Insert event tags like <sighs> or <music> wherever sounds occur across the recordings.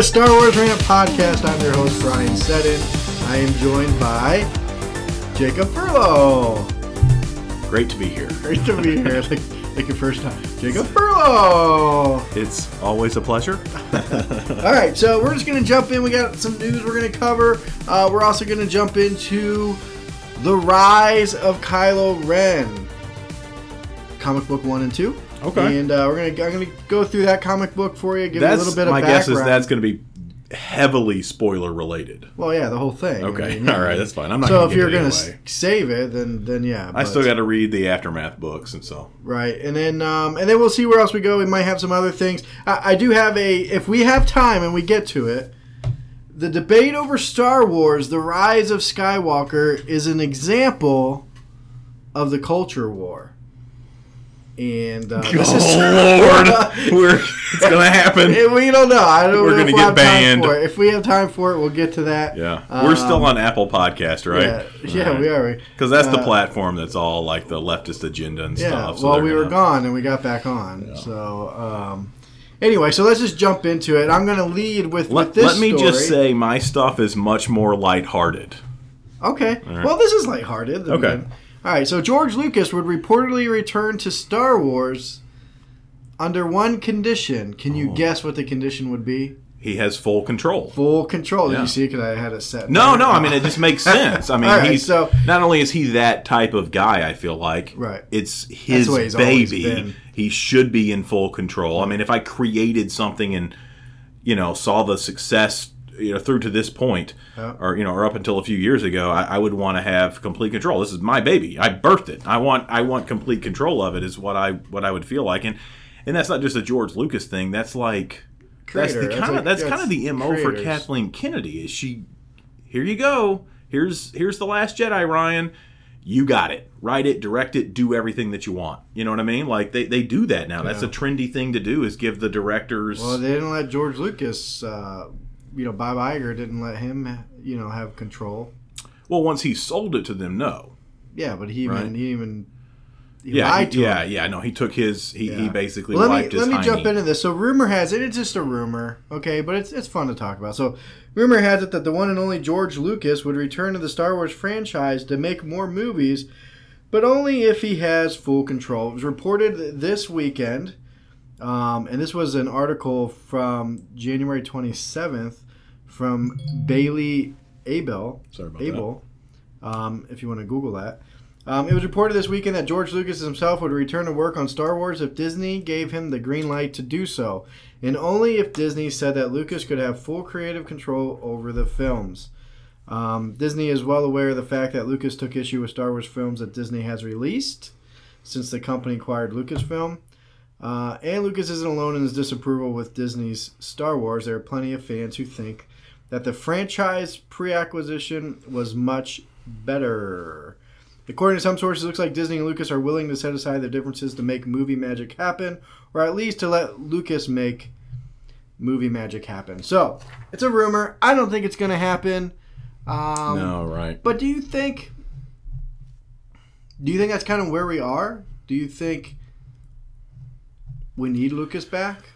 To Star Wars Rant Podcast. I'm your host, Brian Seddon. I am joined by Jacob Furlow. Great to be here. Great to be here. <laughs> Like, like your first time. Jacob Furlow. It's always a pleasure. <laughs> All right, so we're just going to jump in. We got some news we're going to cover. Uh, we're also going to jump into the rise of Kylo Ren. Comic book one and two. Okay. And uh, we're gonna I'm gonna go through that comic book for you, give you a little bit of my background. guess is that's going to be heavily spoiler related. Well, yeah, the whole thing. Okay, yeah. <laughs> all right, that's fine. I'm not. So gonna if you're gonna anyway. save it, then then yeah. I still got to read the aftermath books, and so right, and then um, and then we'll see where else we go. We might have some other things. I, I do have a if we have time and we get to it. The debate over Star Wars, the rise of Skywalker, is an example of the culture war. And uh, <laughs> this is <laughs> Lord, <laughs> we're it's going to happen. We don't know. I don't We're know gonna if get we'll have time banned. If we have time for it, we'll get to that. Yeah, we're still Um, on Apple Podcast, right? Yeah, yeah we are. Because that's the Uh, platform that's all like the leftist agenda and Yeah. stuff. so well, we were gonna- gone and we got back on. So um, anyway, so let's just jump into it. I'm going to lead with, with Let, this let me just say, my stuff is much more lighthearted. Okay. Well, this is lighthearted. I Okay. mean, all right. So George Lucas would reportedly return to Star Wars under one condition. Can Oh. you guess what the condition would be? He has full control. Full control. Did you see? Because I had it set. No, no. I mean, it just makes <laughs> sense. I mean, right, he's so- not only is he that type of guy. I feel like Right. It's his the way he's always baby. He should be in full control. I mean, if I created something and you know saw the success you know through to this point, Yeah. or you know, or up until a few years ago, I, I would want to have complete control. This is my baby. I birthed it. I want I want complete control of it. Is what I what I would feel like, and and that's not just a George Lucas thing. That's like. That's the kind of that's kind of the mo for. Kathleen Kennedy. Is she here you go. Here's here's the last Jedi, Ryan. You got it. Write it, direct it, do everything that you want. You know what I mean? Like they, they do that now. That's a trendy thing to do is give the directors Well, they didn't let George Lucas. Uh, you know, Bob Iger didn't let him. You know, have control. well once he sold it to them, no. Yeah, but he even Right. he even he Yeah, lied he- to yeah, him. yeah. No, he took his he, he basically Well, let wiped me his let me jump into this. So rumor has it, it's just a rumor, okay, but it's it's fun to talk about. So rumor has it that the one and only George Lucas would return to the Star Wars franchise to make more movies, but only if he has full control. It was reported this weekend, um, and this was an article from January twenty seventh from Bailey Abel. Sorry about Abel, um, if you want to Google that. Um, it was reported this weekend that George Lucas himself would return to work on Star Wars if Disney gave him the green light to do so, and only if Disney said that Lucas could have full creative control over the films. Um, Disney is well aware of the fact that Lucas took issue with Star Wars films that Disney has released since the company acquired Lucasfilm. Uh, and Lucas isn't alone in his disapproval with Disney's Star Wars. There are plenty of fans who think that the franchise pre acquisition was much better. According to some sources, it looks like Disney and Lucas are willing to set aside their differences to make movie magic happen, or at least to let Lucas make movie magic happen. So, it's a rumor. I don't think it's going to happen. Um, No, right. But do you think? Do you think that's kind of where we are? Do you think we need Lucas back?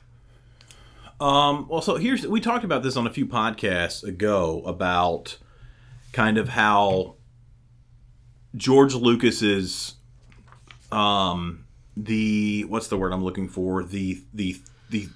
Um, well, so here's we talked about this on a few podcasts ago about kind of how George Lucas's um the what's the word I'm looking for the the the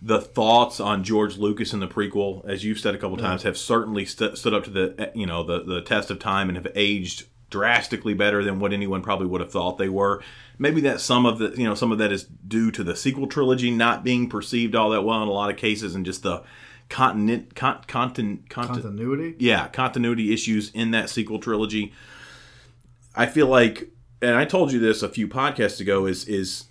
the thoughts on George Lucas in the prequel, as you've said a couple times, have certainly st- stood up to the you know the the test of time and have aged drastically better than what anyone probably would have thought they were. Maybe that some of the you know some of that is due to the sequel trilogy not being perceived all that well in a lot of cases, and just the continent con, contin, contin, Continuity? yeah continuity issues in that sequel trilogy. I feel like, and I told you this a few podcasts ago, is is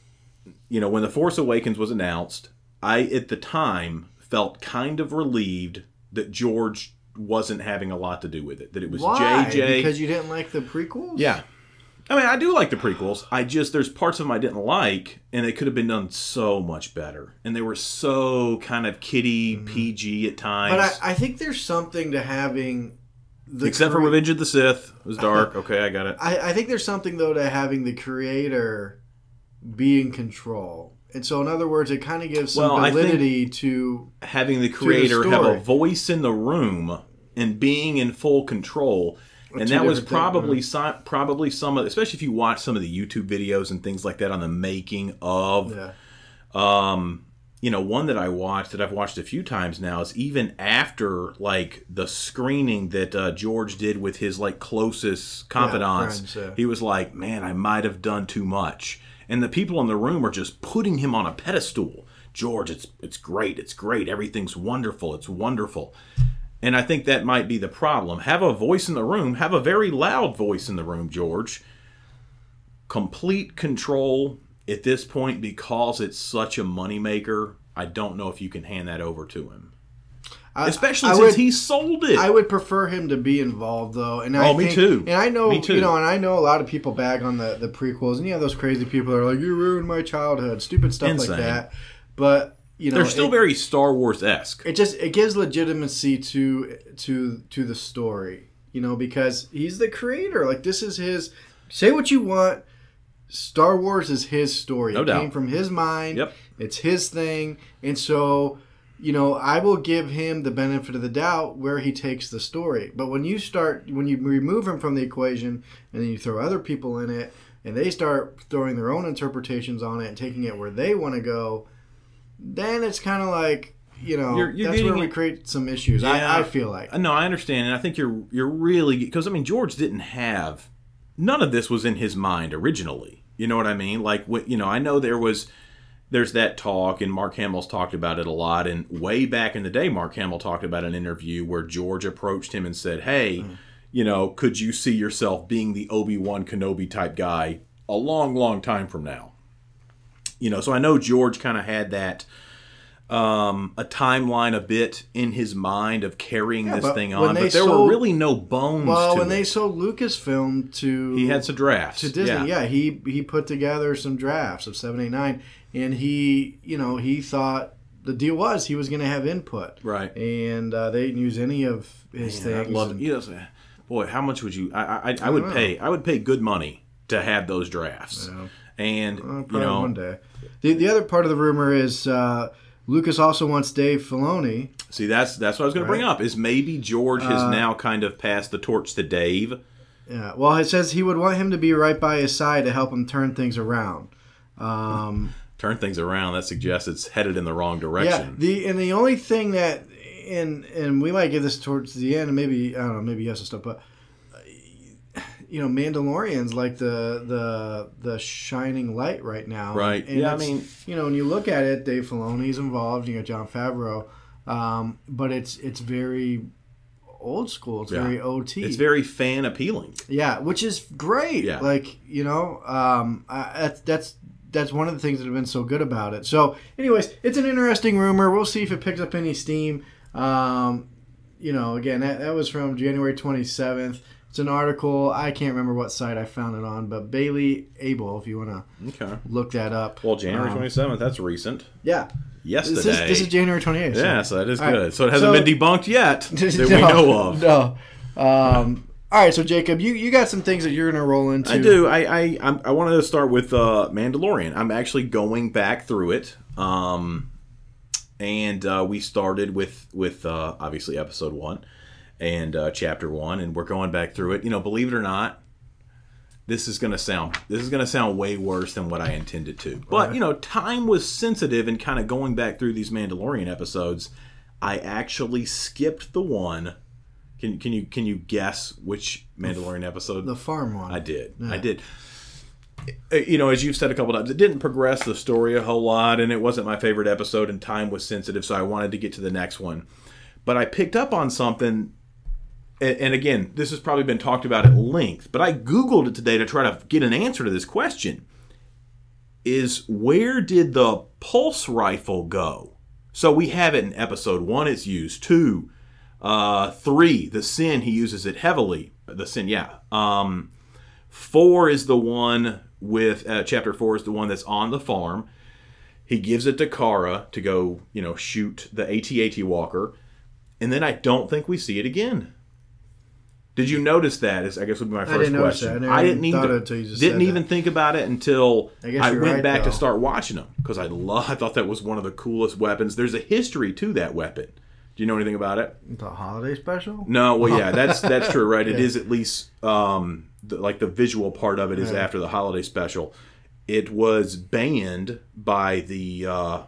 you know when the Force Awakens was announced, I at the time felt kind of relieved that George wasn't having a lot to do with it. That it was Why? JJ. Because you didn't like the prequels? yeah. I mean, I do like the prequels. I just there's parts of them I didn't like, and they could have been done so much better. And they were so kind of kiddie, mm-hmm. PG at times. But I, I think there's something to having the Except for crea- Revenge of the Sith, it was dark. <laughs> Okay, I got it. I, I think there's something though to having the creator be in control. And so, in other words, it kind of gives some Well, validity to having the creator have a voice in the room and being in full control. And that was different things, probably some, probably some of, especially if you watch some of the YouTube videos and things like that on the making of yeah, um you know one that i watched that i've watched a few times now is even after like the screening that uh, george did with his like closest confidants. friends, yeah. he was like man i might have done too much and the people in the room are just putting him on a pedestal. George it's it's great it's great. Everything's wonderful it's wonderful. And i think that might be the problem. Have a voice in the room. Have a very loud voice in the room george. Complete control at this point because it's such a moneymaker. I don't know if you can hand that over to him, I, especially I since would, he sold it. I would prefer him to be involved though, and I Oh, me too. And I know, Me too. you know, and I know a lot of people bag on the the prequels, and you have those crazy people are like, "You ruined my childhood," stupid stuff Insane. like that. But you know, They're still it, very Star Wars esque. it just it gives legitimacy to to to the story, you know, because he's the creator. Like this is his. Say what you want. Star Wars is his story. No it doubt. came from his mind. Yep. It's his thing, and so you know I will give him the benefit of the doubt where he takes the story. But when you start when you remove him from the equation and then you throw other people in it and they start throwing their own interpretations on it and taking it where they want to go, then it's kind of like you know You're- you're that's where we create some issues. Yeah. I, I feel like. No, I understand, and I think you're you're really because I mean George didn't have none of this was in his mind originally. You know what I mean? Like what you know, I know there was there's that talk, and Mark Hamill's talked about it a lot. And way back in the day, Mark Hamill talked about an interview where George approached him and said, "Hey, mm-hmm. you know, could you see yourself being the Obi Wan Kenobi type guy a long, long time from now?" You know, so I know George kind of had that um, a timeline a bit in his mind of carrying Yeah, this thing on, but there sold- were really no bones Well, when it. they sold Lucasfilm to he had some drafts to Disney, Yeah. yeah. he he put together some drafts of seven, eight, nine, and he you know he thought the deal was he was going to have input, Right. And uh, they didn't use any of his Man, things. love and- You know, boy, how much would you? I I, I would know. pay. I would pay good money to have those drafts. Yeah. And you know, one day. The, the other part of the rumor is uh, Lucas also wants Dave Filoni. see that's that's what I was going to bring up. Is maybe George has Uh, now kind of passed the torch to Dave. Yeah, well, it says he would want him to be right by his side to help him turn things around. Um, <laughs> Turn things around. That suggests it's headed in the wrong yeah, direction. the and the only thing that and and we might get this towards the end, and maybe I don't know, maybe yes and stuff, but you know, Mandalorian's like the the the shining light right now, Right. And Yeah, I mean- you know, when you look at it, Dave Filoni's involved. You got Jon Favreau, um, but it's it's very old school. It's Yeah. very OT. it's very fan appealing. Yeah, which is great. Yeah. Like you know, um, I, that's that's that's one of the things that have been so good about it. So, anyways, it's an interesting rumor. We'll see if it picks up any steam. Um, you know, again, that, that was from January twenty seventh. It's an article. I can't remember what site I found it on, but Bailey Abel, if you want to Okay. look that up. Well, January Um, twenty seventh. That's recent. Yeah, Yesterday. this is this is January twenty eighth. yeah, so that is All right. good. So it hasn't So- been debunked yet <laughs> that we know of. No. Um, all right, so Jacob, you, you got some things that you're gonna roll into. I do. I I I'm, I wanted to start with uh, Mandalorian. I'm actually going back through it, um, and uh, we started with with uh, obviously episode one and uh, chapter one, and we're going back through it. You know, believe it or not, this is gonna sound this is gonna sound way worse than what I intended to. But you know, time was sensitive, and kind of going back through these Mandalorian episodes, I actually skipped the one. Can, can you can you guess which Mandalorian episode? the farm one. I did. I did. Uh, You know, as you've said a couple times, it didn't progress the story a whole lot, and it wasn't my favorite episode, and time was sensitive, so I wanted to get to the next one. But I picked up on something, and, again, this has probably been talked about at length, but I Googled it today to try to get an answer to this question. Is where did the pulse rifle go? So we have it in episode one, it's used. Two, uh, three, the sin, he uses it heavily. The sin, yeah. Um, Four is the one with uh, chapter four is the one that's on the farm. He gives it to Cara to go, you know, shoot the AT-AT walker, and then I don't think we see it again. Did you notice that? Is I guess would be my first didn't question. I never didn't even just didn't even that. think about it until I I, went right, back to start watching them because I love. I thought that was one of the coolest weapons. There's a history to that weapon. Do you know anything about it? The holiday special? No, well, yeah, <laughs> that's that's true, right? It Yeah. is at least um, the, like the visual part of it is Yeah. after the holiday special. It was banned by the uh,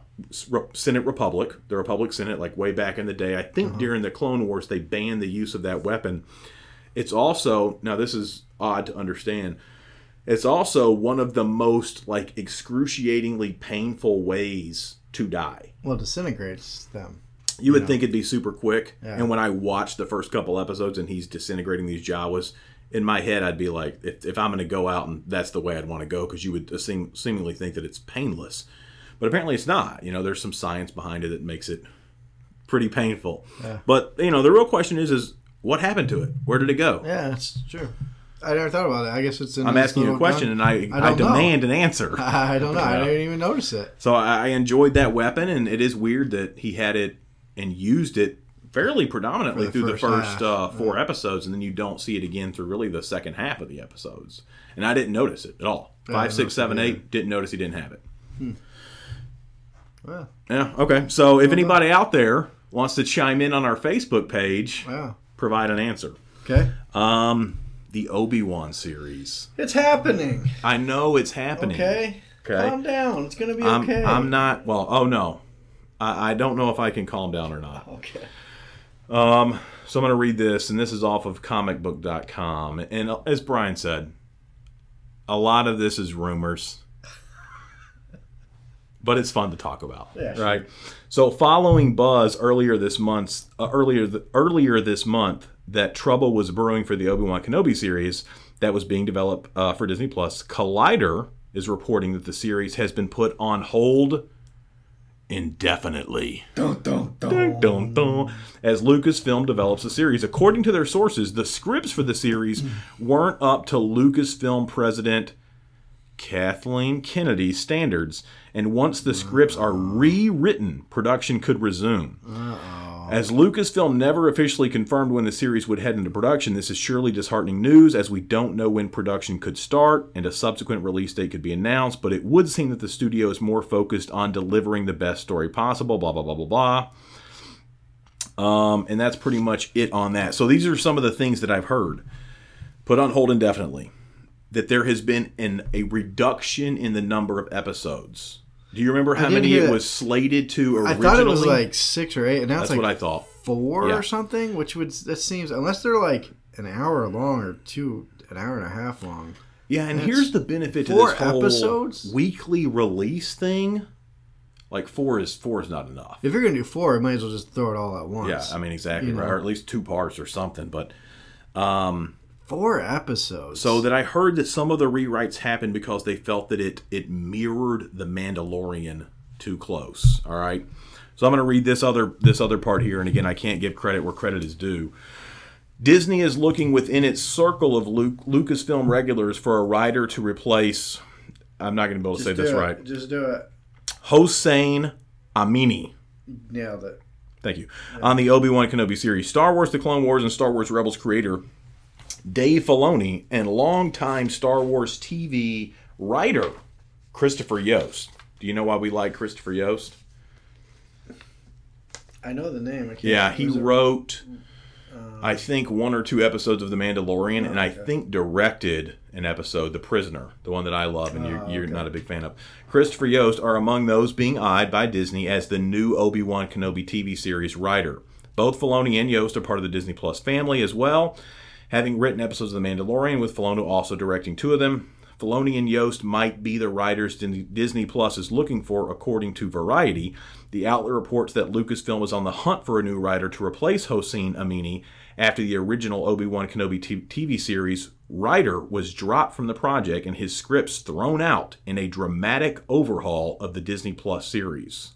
Senate Republic, the Republic Senate, like way back in the day. I think Uh-huh. during the Clone Wars they banned the use of that weapon. It's also now this is odd to understand. It's also one of the most like excruciatingly painful ways to die. Well, it disintegrates them. You would Yeah. think it'd be super quick. Yeah. And when I watched the first couple episodes and he's disintegrating these Jawas, in my head I'd be like, if, if I'm going to go out and that's the way I'd want to go, because you would seem, seemingly think that it's painless. But apparently it's not. You know, there's some science behind it that makes it pretty painful. Yeah. But you know, the real question is, is what happened to it? Where did it go? Yeah, that's true. I never thought about it. I guess it's in I'm asking you a question, gun- and I, I, know. demand an answer. <laughs> I don't know. I didn't even notice it. So I, I enjoyed that weapon, and it is weird that he had it and used it fairly predominantly the through the first first uh, four episodes, and then you don't see it again through really the second half of the episodes. And I didn't notice it at all. Yeah, Five, I six, seven, it eight. Didn't notice he didn't have it. Well, Yeah. Okay. So if anybody out there wants to chime in on our Facebook page, wow. Provide an answer. Okay. Um, the Obi Wan series. It's happening. I know it's happening. Okay. Okay. Calm down. It's gonna be I'm, okay. I'm not. Well, oh no, I, I don't know if I can calm down or not. Okay. Um, so I'm going to read this, and this is off of comicbook.com. And as Brian said, a lot of this is rumors, but it's fun to talk about, Yeah, sure. right? So, following buzz earlier this month, uh, earlier th- earlier this month, that trouble was brewing for the Obi Wan Kenobi series that was being developed uh, for Disney Plus. Collider is reporting that the series has been put on hold indefinitely. Dun, dun, dun. Dun, dun. As Lucasfilm develops the series, according to their sources, the scripts for the series weren't up to Lucasfilm president Kathleen Kennedy standards, and once the scripts are rewritten, production could resume. As Lucasfilm never officially confirmed when the series would head into production, this is surely disheartening news as we don't know when production could start and a subsequent release date could be announced, but it would seem that the studio is more focused on delivering the best story possible, blah, blah, blah, blah, blah. Um, and that's pretty much it on that. So these are some of the things that I've heard. Put on hold indefinitely. That there has been an, a reduction in the number of episodes. Do you remember how many it was slated to I thought it was like six or eight, and now That's it's like what I thought. four Yeah. or something. Which would that seems unless they're like an hour long or two, an hour and a half long. Yeah, and here's the benefit to this whole episodes? weekly release thing. Like four is four is not enough. If you're gonna do four, you might as well just throw it all at once. Yeah, I mean exactly right, know. or at least two parts or something. But um, four episodes. so that I heard that some of the rewrites happened because they felt that it it mirrored the Mandalorian too close. All right, so I'm going to read this other this other part here, and again, I can't give credit where credit is due. Disney is looking within its circle of Luke, Lucasfilm regulars for a writer to replace. I'm not going to be able to Just say do this it. right. Just do it. Hossein Amini. Nailed it. Thank you. On the Obi Wan Kenobi series, Star Wars: The Clone Wars and Star Wars Rebels creator Dave Filoni and longtime Star Wars TV writer Christopher Yost. Do you know why we like Christopher Yost? I know the name. I can't Yeah, he wrote, uh, I think, one or two episodes of The Mandalorian, and I okay. think directed an episode, The Prisoner, the one that I love and you're, Oh, you're not a big fan of. Christopher Yost are among those being eyed by Disney as the new Obi Wan Kenobi TV series writer. Both Filoni and Yost are part of the Disney Plus family as well, having written episodes of The Mandalorian, with Filoni also directing two of them. Filoni and Yost might be the writers Disney Plus is looking for, according to Variety. The outlet reports that Lucasfilm is on the hunt for a new writer to replace Hossein Amini after the original Obi-Wan Kenobi t- TV series writer was dropped from the project and his scripts thrown out in a dramatic overhaul of the Disney Plus series.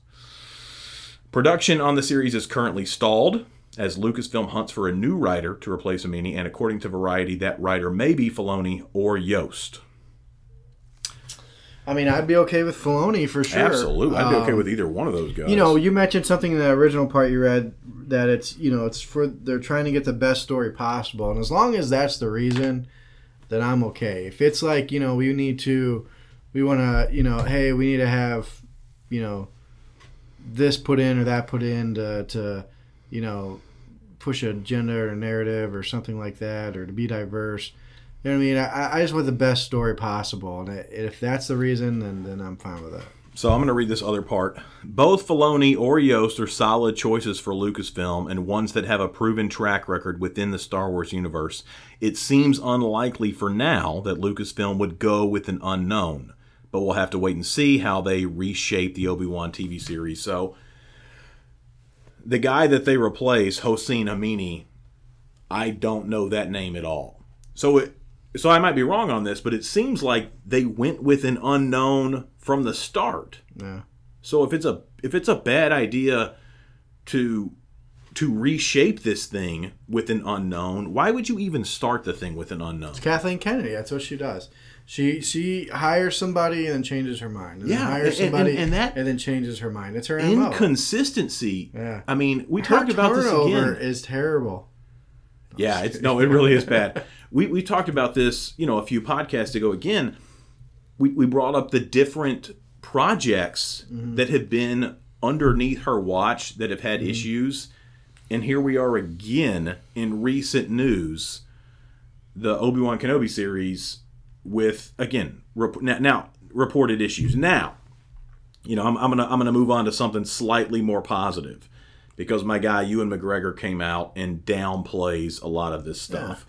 Production on the series is currently stalled as Lucasfilm hunts for a new writer to replace Amini, and according to Variety, that writer may be Filoni or Yost. I mean, I'd be okay with Filoni for sure. Absolutely, I'd be okay Um, with either one of those guys. You know, you mentioned something in the original part you read that it's you know it's for they're trying to get the best story possible, and as long as that's the reason, then I'm okay. If it's like you know we need to, we want to you know hey we need to have, you know, this put in or that put in to, to you know push a gender or narrative or something like that or to be diverse. You know what I mean? I, I just want the best story possible, and if that's the reason, then then I'm fine with that. So I'm going to read this other part. Both Filoni or Yost are solid choices for Lucasfilm and ones that have a proven track record within the Star Wars universe. It seems unlikely for now that Lucasfilm would go with an unknown, but we'll have to wait and see how they reshape the Obi-Wan TV series. So the guy that they replace, Hossein Amini, I don't know that name at all. So it so I might be wrong on this, but it seems like they went with an unknown from the start. Yeah. So if it's a if it's a bad idea to to reshape this thing with an unknown, why would you even start the thing with an unknown? It's Kathleen Kennedy. That's what she does. She she hires somebody and then changes her mind. And Yeah, then hires and- and- somebody and that- and then changes her mind. It's her MO. Inconsistency. Yeah. I mean, we Her talked about this again. is terrible. Yeah, it's no, it really is bad. <laughs> We we talked about this, you know, a few podcasts ago. Again, we we brought up the different projects mm-hmm. that have been underneath her watch that have had mm-hmm. issues, and here we are again in recent news, the Obi Wan Kenobi series with again rep- now, now reported issues. Now, you know, I'm, I'm gonna I'm gonna move on to something slightly more positive because my guy Ewan McGregor came out and downplays a lot of this stuff.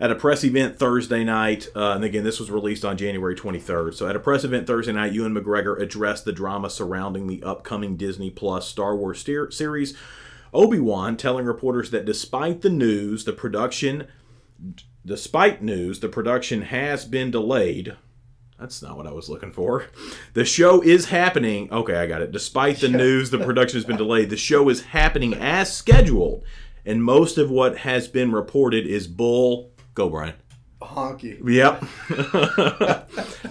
At a press event Thursday night, uh, and again, this was released on January 23rd. So, at a press event Thursday night, Ewan McGregor addressed the drama surrounding the upcoming Disney Plus Star Wars steer- series Obi Wan, telling reporters that despite the news, the production, despite news, the production has been delayed. That's not what I was looking for. The show is happening. Okay, I got it. Despite the news, the production has been <laughs> delayed. The show is happening as scheduled, and most of what has been reported is bull. Go, Brian. Honky. Yep.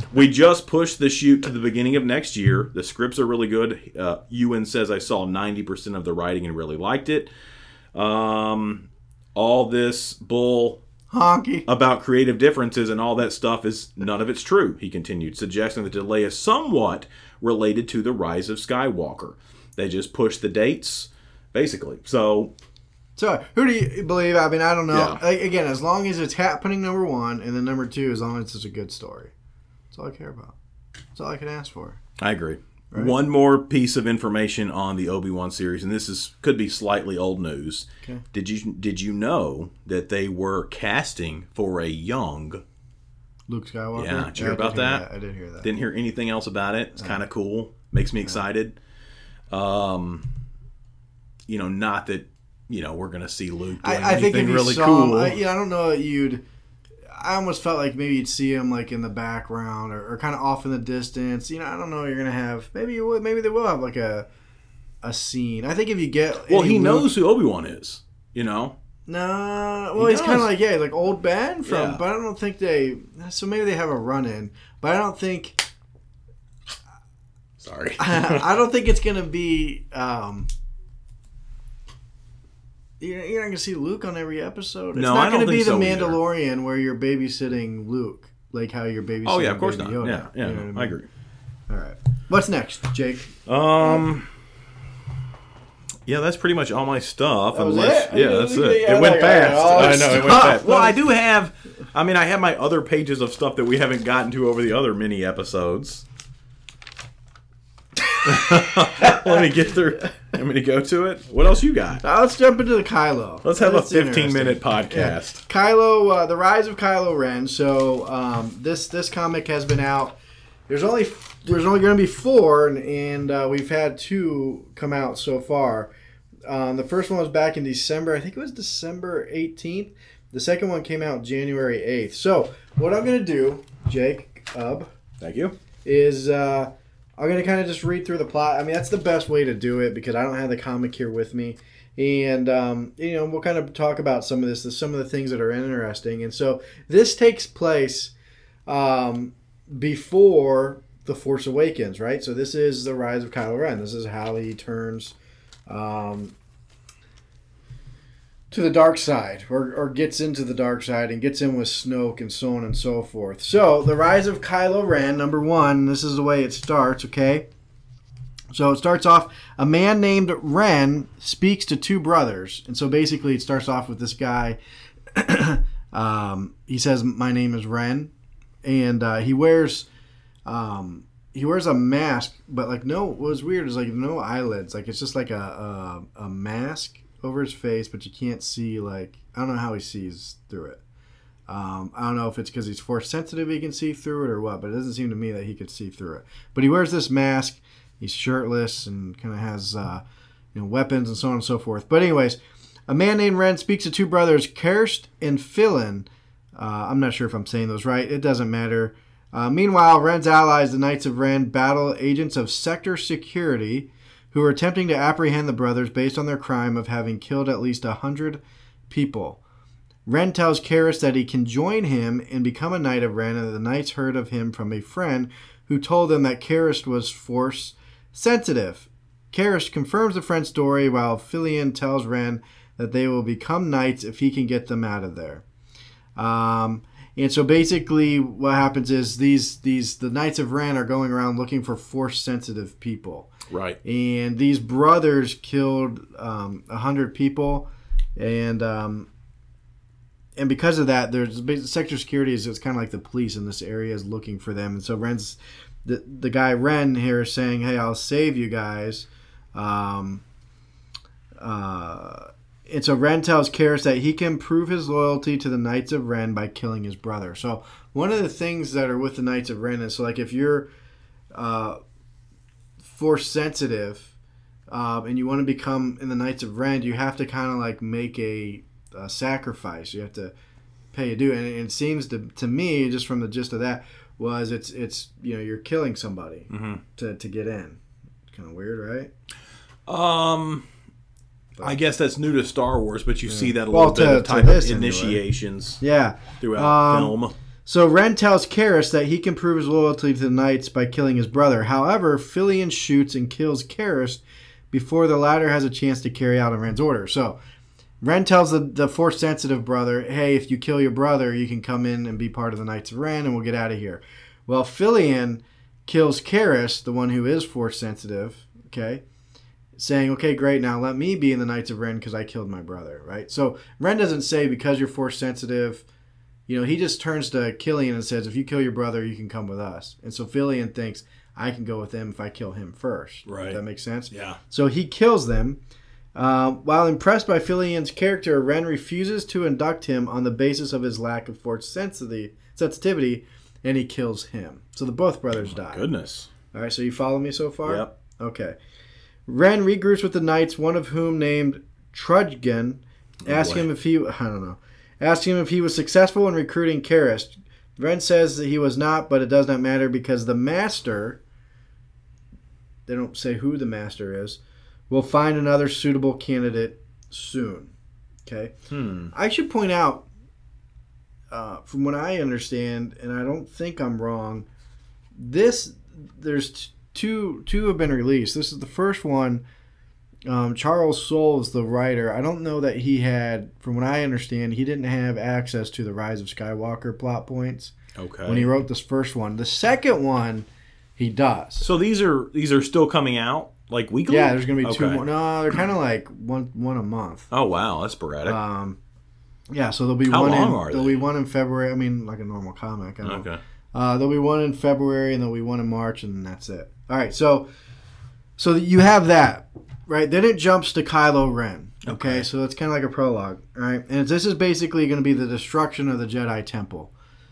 <laughs> we just pushed the shoot to the beginning of next year. The scripts are really good. Uh, Ewan says I saw 90% of the writing and really liked it. Um, all this bull Honky. about creative differences and all that stuff is none of it's true, he continued, suggesting the delay is somewhat related to the rise of Skywalker. They just pushed the dates, basically. So, So, who do you believe? I mean, I don't know. Yeah. Like, again, as long as it's happening, number one, and then number two, as long as it's a good story. That's all I care about. That's all I can ask for. I agree. One more piece of information on the Obi Wan series, and this is could be slightly old news. Okay. Did you did you know that they were casting for a young? Luke Skywalker. Yeah, did you hear I about hear that? I did hear that. Didn't hear anything else about it. It's kind of cool. Makes me excited. Um, you know, not that you know we're gonna see Luke doing I, I think if you really saw cool. him, I, yeah, I don't know that you'd. I almost felt like maybe you'd see him like in the background or, or kind of off in the distance. You know, I don't know. You're gonna have maybe you would maybe they will have like a a scene. I think if you get well, he knows who Obi Wan is. You know, No, well, He he's kind of like yeah, like old Ben from. Yeah. But I don't think they. So maybe they have a run in, but I don't think. sorry. <laughs> I don't think it's gonna be. um you're, you're not gonna see Luke on every episode. It's No, not I gonna be the so either. Mandalorian where you're babysitting Luke, like how you're babysitting. oh yeah, of course Baby not. Yoda. Yeah, yeah, You know I mean? agree. All right, what's next, Jake? Um. Yeah, that's pretty much all my stuff. was unless, it? Yeah, that's it. yeah, it went I fast. all I know it went fast. Well, I do have. I mean, I have my other pages of stuff that we haven't gotten to over the other mini episodes. <laughs> Let me get through. Want me to go to it? What else you got? Now let's jump into the Kylo. Let's have a 15 minute podcast. Kylo, uh, the rise of Kylo Ren. So um, this this comic has been out. There's only there's only going to be four, and, and uh, we've had two come out so far. Um, the first one was back in December. I think it was December 18th. The second one came out January 8th. So what I'm going to do, Jake, Ub, Thank you. is uh, I'm gonna kind of just read through the plot. I mean, that's the best way to do it because I don't have the comic here with me, and um, you know we'll kind of talk about some of this, some of the things that are interesting. And so this takes place um, before the Force Awakens, right? So this is the rise of Kylo Ren. This is how he turns um, to the dark side, or, or gets into the dark side and gets in with Snoke and so on and so forth. So the rise of Kylo Ren, number one. This is the way it starts. Okay. So it starts off. A man named Ren speaks to two brothers, and so basically it starts off with this guy. <clears throat> um, he says, "My name is Ren," and uh, he wears um, he wears a mask, but like no, what was weird is like no eyelids. Like it's just like a a, a mask over his face, but you can't see like I don't know how he sees through it. Um, I don't know if it's because he's force sensitive, he can see through it or what, but it doesn't seem to me that he could see through it. But he wears this mask. He's shirtless and kind of has uh, you know weapons and so on and so forth. But anyways, a man named Ren speaks to two brothers, Karst and Philin. Uh, I'm not sure if I'm saying those right. It doesn't matter. Uh, meanwhile, Ren's allies, the Knights of Ren, battle agents of Sector Security who are attempting to apprehend the brothers based on their crime of having killed at least a hundred people. Ren tells Karras that he can join him and become a Knight of Ren, and the Knights heard of him from a friend who told them that Karras was force sensitive. Karras confirms the friend's story while Filian tells Ren that they will become knights if he can get them out of there. Um, and so basically, what happens is these these the Knights of Ren are going around looking for force sensitive people. Right. And these brothers killed um, a hundred people, and um, and because of that, there's sector security is it's kind of like the police in this area is looking for them, and so Ren's the the guy Ren here is saying, "Hey, I'll save you guys." Um, uh, and so Ren tells Karras that he can prove his loyalty to the Knights of Ren by killing his brother. So one of the things that are with the Knights of Ren is so like if you're uh, force sensitive um, and you want to become in the Knights of Ren, you have to kind of like make a, a, sacrifice. You have to pay a due, and it, seems to to me just from the gist of that was it's it's you know you're killing somebody mm-hmm. to to get in. Kind of weird, right? Um I guess that's new to Star Wars, but you yeah. see that a well, little to, bit of type of initiations. Anyway. Yeah, throughout um, film. So Ren tells Karras that he can prove his loyalty to the Knights by killing his brother. However, Filian shoots and kills Karras before the latter has a chance to carry out Ren's order. So Ren tells the, the force sensitive brother, "Hey, if you kill your brother, you can come in and be part of the Knights of Ren, and we'll get out of here." Well, Filian kills Karras, the one who is force sensitive. Okay saying, okay, great, now let me be in the Knights of Ren because I killed my brother, right? So Ren doesn't say because you're force sensitive, you know, he just turns to Killian and says, if you kill your brother, you can come with us. And so Filian thinks, I can go with him if I kill him first. Right. that makes sense? Yeah. So he kills them. Uh, while impressed by Filian's character, Ren refuses to induct him on the basis of his lack of force sensitivity, and he kills him. So the both brothers oh, die. Goodness. All right, so you follow me so far? Yep. Okay. Ren regroups with the knights, one of whom named Trudgen, asked him if he I don't know, asked him if he was successful in recruiting Karras. Ren says that he was not, but it does not matter because the master they don't say who the master is, will find another suitable candidate soon. Okay. Hmm. I should point out, uh, from what I understand, and I don't think I'm wrong, this there's two two have been released. This is the first one. Um, Charles Soule is the writer. I don't know that he had, from what I understand, he didn't have access to the Rise of Skywalker plot points. Okay. When he wrote this first one, the second one, he does. So these are these are still coming out like weekly. Yeah, there's gonna be two okay. more. No, they're kind of like one one a month. Oh wow, that's sporadic. Um, yeah, so there'll be How one. long in, are there'll they? be one in February. I mean, like a normal comic. I okay. Uh, there'll be one in February, and there'll be one in March, and that's it. All right, so so you have that, right? Then it jumps to Kylo Ren. Okay, Okay. so it's kind of like a prologue, right? And this is basically going to be the destruction of the Jedi Temple.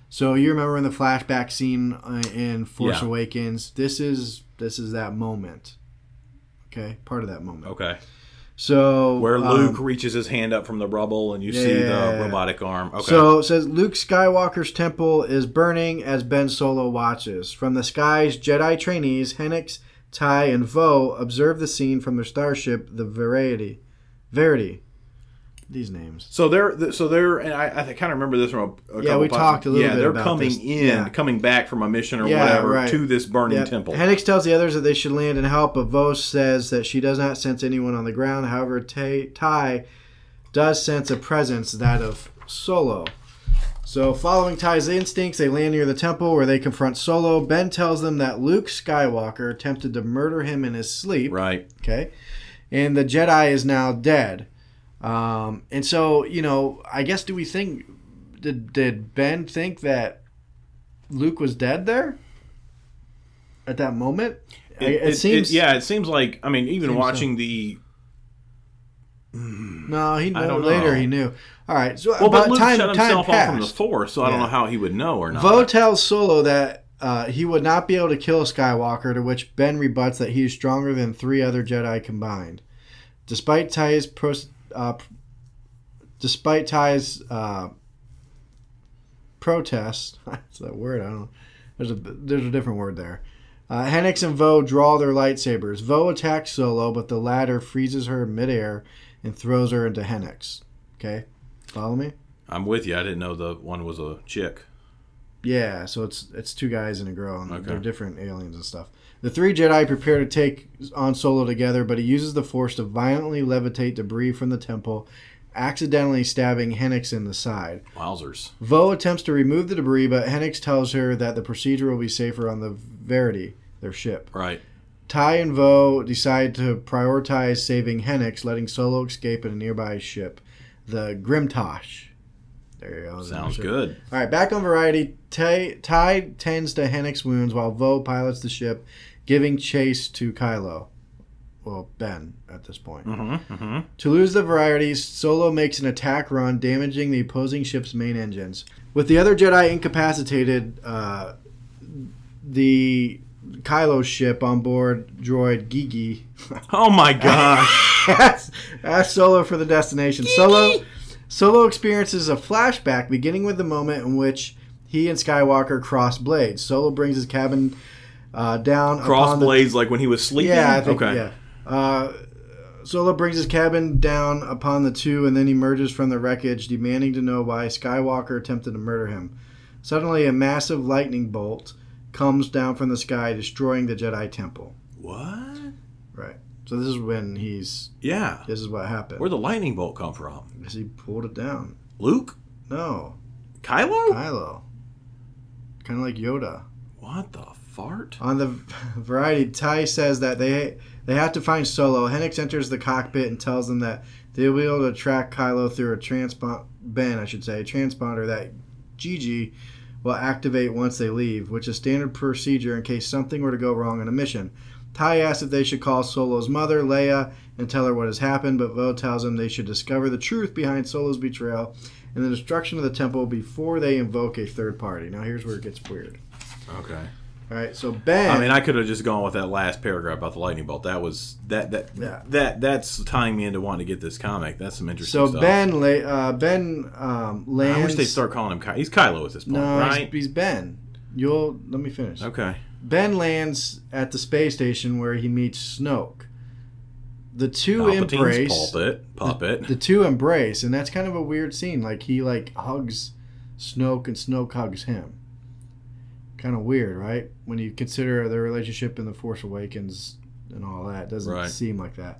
So you remember in the flashback scene uh, in Force Yeah. Awakens, this is this is that moment. Okay, part of that moment. Okay. So Where um, Luke reaches his hand up from the rubble and you see the robotic arm. Okay. So it says Luke Skywalker's temple is burning as Ben Solo watches. From the skies, Jedi trainees Hennix, Tai, and Voe observe the scene from their starship, the Verity. Verity. these names. So they're so they're and I, I kind of remember this from a, a Yeah, we podcasts. talked a little yeah, bit they're coming this. in, Yeah. coming back from a mission or Yeah, whatever right. to this burning Yep. temple. Hennix tells the others that they should land and help, but Vos says that she does not sense anyone on the ground. However, Tai Tai does sense a presence, that of Solo. So, following Tai's instincts, they land near the temple where they confront Solo. Ben tells them that Luke Skywalker attempted to murder him in his sleep. right. Okay. And the Jedi is now dead. Um, and so, you know, I guess do we think did did Ben think that Luke was dead there at that moment? I- It, seems yeah, it seems like I mean, even watching the No, he knew later. know. He knew. All right, so well, but Luke time, shut himself off from the. Force, so I don't know how he would know or not. Voe tells Solo that uh, he would not be able to kill Skywalker, to which Ben rebuts that he is stronger than three other Jedi combined. Despite Tai's pros, uh, despite Tai's uh, protest, <laughs> that's that word. I don't. know. There's a there's a different word there. Uh, Hennix and Voe draw their lightsabers. Voe attacks Solo, but the latter freezes her midair and throws her into Hennix. Okay, follow me. I'm with you. I didn't know the one was a chick. Yeah, so it's it's two guys and a girl, and Okay. they're different aliens and stuff. The three Jedi prepare to take on Solo together, but he uses the Force to violently levitate debris from the temple, accidentally stabbing Hennix in the side. Wowzers. Voe attempts to remove the debris, but Hennix tells her that the procedure will be safer on the Verity, their ship. Right. Tai and Voe decide to prioritize saving Hennix, letting Solo escape in a nearby ship, the Grimtosh. There you go. Sounds good. All right, back on Verity, Tai, Tai tends to Hennix's wounds while Voe pilots the ship, giving chase to Kylo. Well, Ben at this point. Mm-hmm. Mm-hmm. To lose the varieties, Solo makes an attack run, damaging the opposing ship's main engines. With the other Jedi incapacitated, uh, the Kylo ship on board droid Gigi Oh my gosh. <laughs> asked, asked Solo for the destination. Solo Solo experiences a flashback beginning with the moment in which he and Skywalker cross blades. Solo brings his cabin uh, down Cross upon the- blades like when he was sleeping. yeah, I think okay. yeah. Uh, Solo brings his cabin down upon the two and then emerges from the wreckage, demanding to know why Skywalker attempted to murder him. Suddenly, a massive lightning bolt comes down from the sky, destroying the Jedi Temple. What? Right. So this is when he's. Yeah. This is what happened. Where'd the lightning bolt come from? Because he pulled it down. Luke? No, Kylo? Kylo. Kind of like Yoda. What the fart? On the <laughs> Verity, Tai says that they they have to find Solo. Hennix enters the cockpit and tells them that they'll be able to track Kylo through a transponder, Ben, I should say, transponder that Gigi will activate once they leave, which is standard procedure in case something were to go wrong on a mission. Tai asks if they should call Solo's mother, Leia, and tell her what has happened, but Voe tells them they should discover the truth behind Solo's betrayal and the destruction of the temple before they invoke a third party. Now here's where it gets weird. Okay. All right, so Ben. I mean, I could have just gone with that last paragraph about the lightning bolt. That was that that Yeah. that that's tying me into wanting to get this comic. That's some interesting stuff. So stuff. Ben, uh, Ben um, lands. I wish they start calling him. Ky- He's Kylo at this point, No, right? he's, he's Ben. You'll let me finish. Okay. Ben lands at the space station where he meets Snoke. The two Palpatine's embrace. pulpit puppet. The two embrace, and that's kind of a weird scene. Like he like hugs Snoke, and Snoke hugs him. Kind of weird, right? When you consider their relationship in the Force Awakens and all that, doesn't Right. seem like that.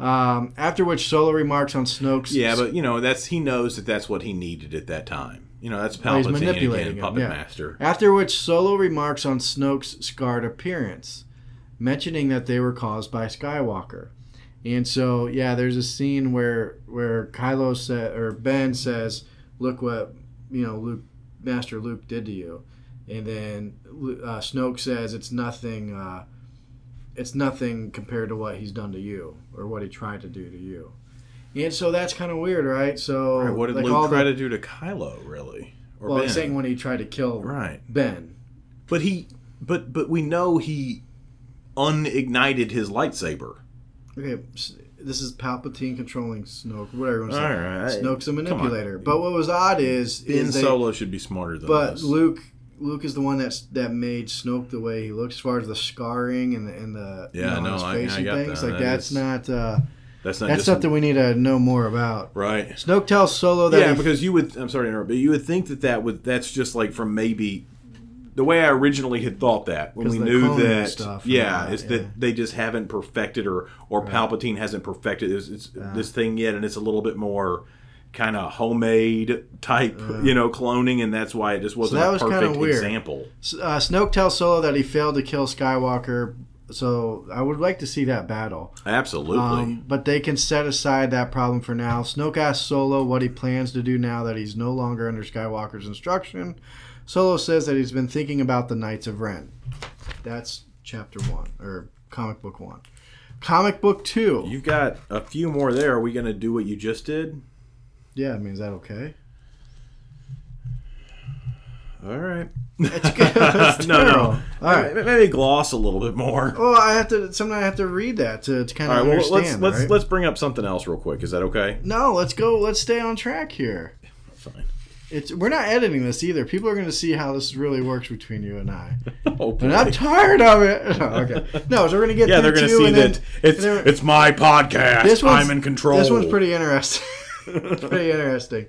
Um, after which, Solo remarks on Snoke's. yeah, but you know that's he knows that that's what he needed at that time. You know that's Well, he's Palpatine manipulating again, him, puppet yeah. master. After which, Solo remarks on Snoke's scarred appearance, mentioning that they were caused by Skywalker. And so, yeah, there's a scene where where Kylo said or Ben says, "Look what you know, Luke, Master Luke did to you," and then uh, Snoke says, "It's nothing. Uh, it's nothing compared to what he's done to you or what he tried to do to you." And so that's kind of weird, right? So, Right, what did like all Luke the- try to do to Kylo, really? Or Well, ben? he's saying when he tried to kill right, Ben. but he, but but we know he unignited his lightsaber. Okay, this is Palpatine controlling Snoke, whatever you want to say. right, Snoke's a manipulator. But what was odd is, Ben is they, Solo should be smarter than but this. Luke Luke is the one that's that made Snoke the way he looks, as far as the scarring and the and the Yeah, you know, no, his face I and got things. that. Like That that's is- not. Uh, That's not That's something we need to know more about. right. Snoke tells Solo that Yeah, because you would. I'm sorry to interrupt, but you would think that that would. That's just like from maybe the way I originally had thought that when we knew that. stuff yeah, that, is yeah. that they just haven't perfected or or Palpatine hasn't perfected this, it's, this thing yet, and it's a little bit more kind of homemade type, you know, cloning, and that's why it just wasn't that a was kinda perfect weird. example. uh, Snoke tells Solo that he failed to kill Skywalker. So I would like to see that battle. Absolutely. Um, but they can set aside that problem for now. Snoke asks Solo what he plans to do now that he's no longer under Skywalker's instruction. Solo says that he's been thinking about the Knights of Ren. That's chapter one, or comic book one. Comic book two. You've got a few more there. Are we going to do what you just did? Yeah, I mean, is that okay? All right. It's good. <laughs> No, no. All right. Maybe- gloss a little bit more. Well, I have to. Sometimes I have to read that to, to kind All of right. Well, let's let's right? let's bring up something else real quick. Is that okay? No, let's go. Let's stay on track here. Fine. It's we're not editing this either. People are going to see how this really works between you and I. <laughs> Oh, And I'm tired of it. <laughs> No, okay. No, so we're going to get yeah, they're going to see that then- it's it's my podcast. This I'm in control. This one's pretty interesting. <laughs> pretty interesting.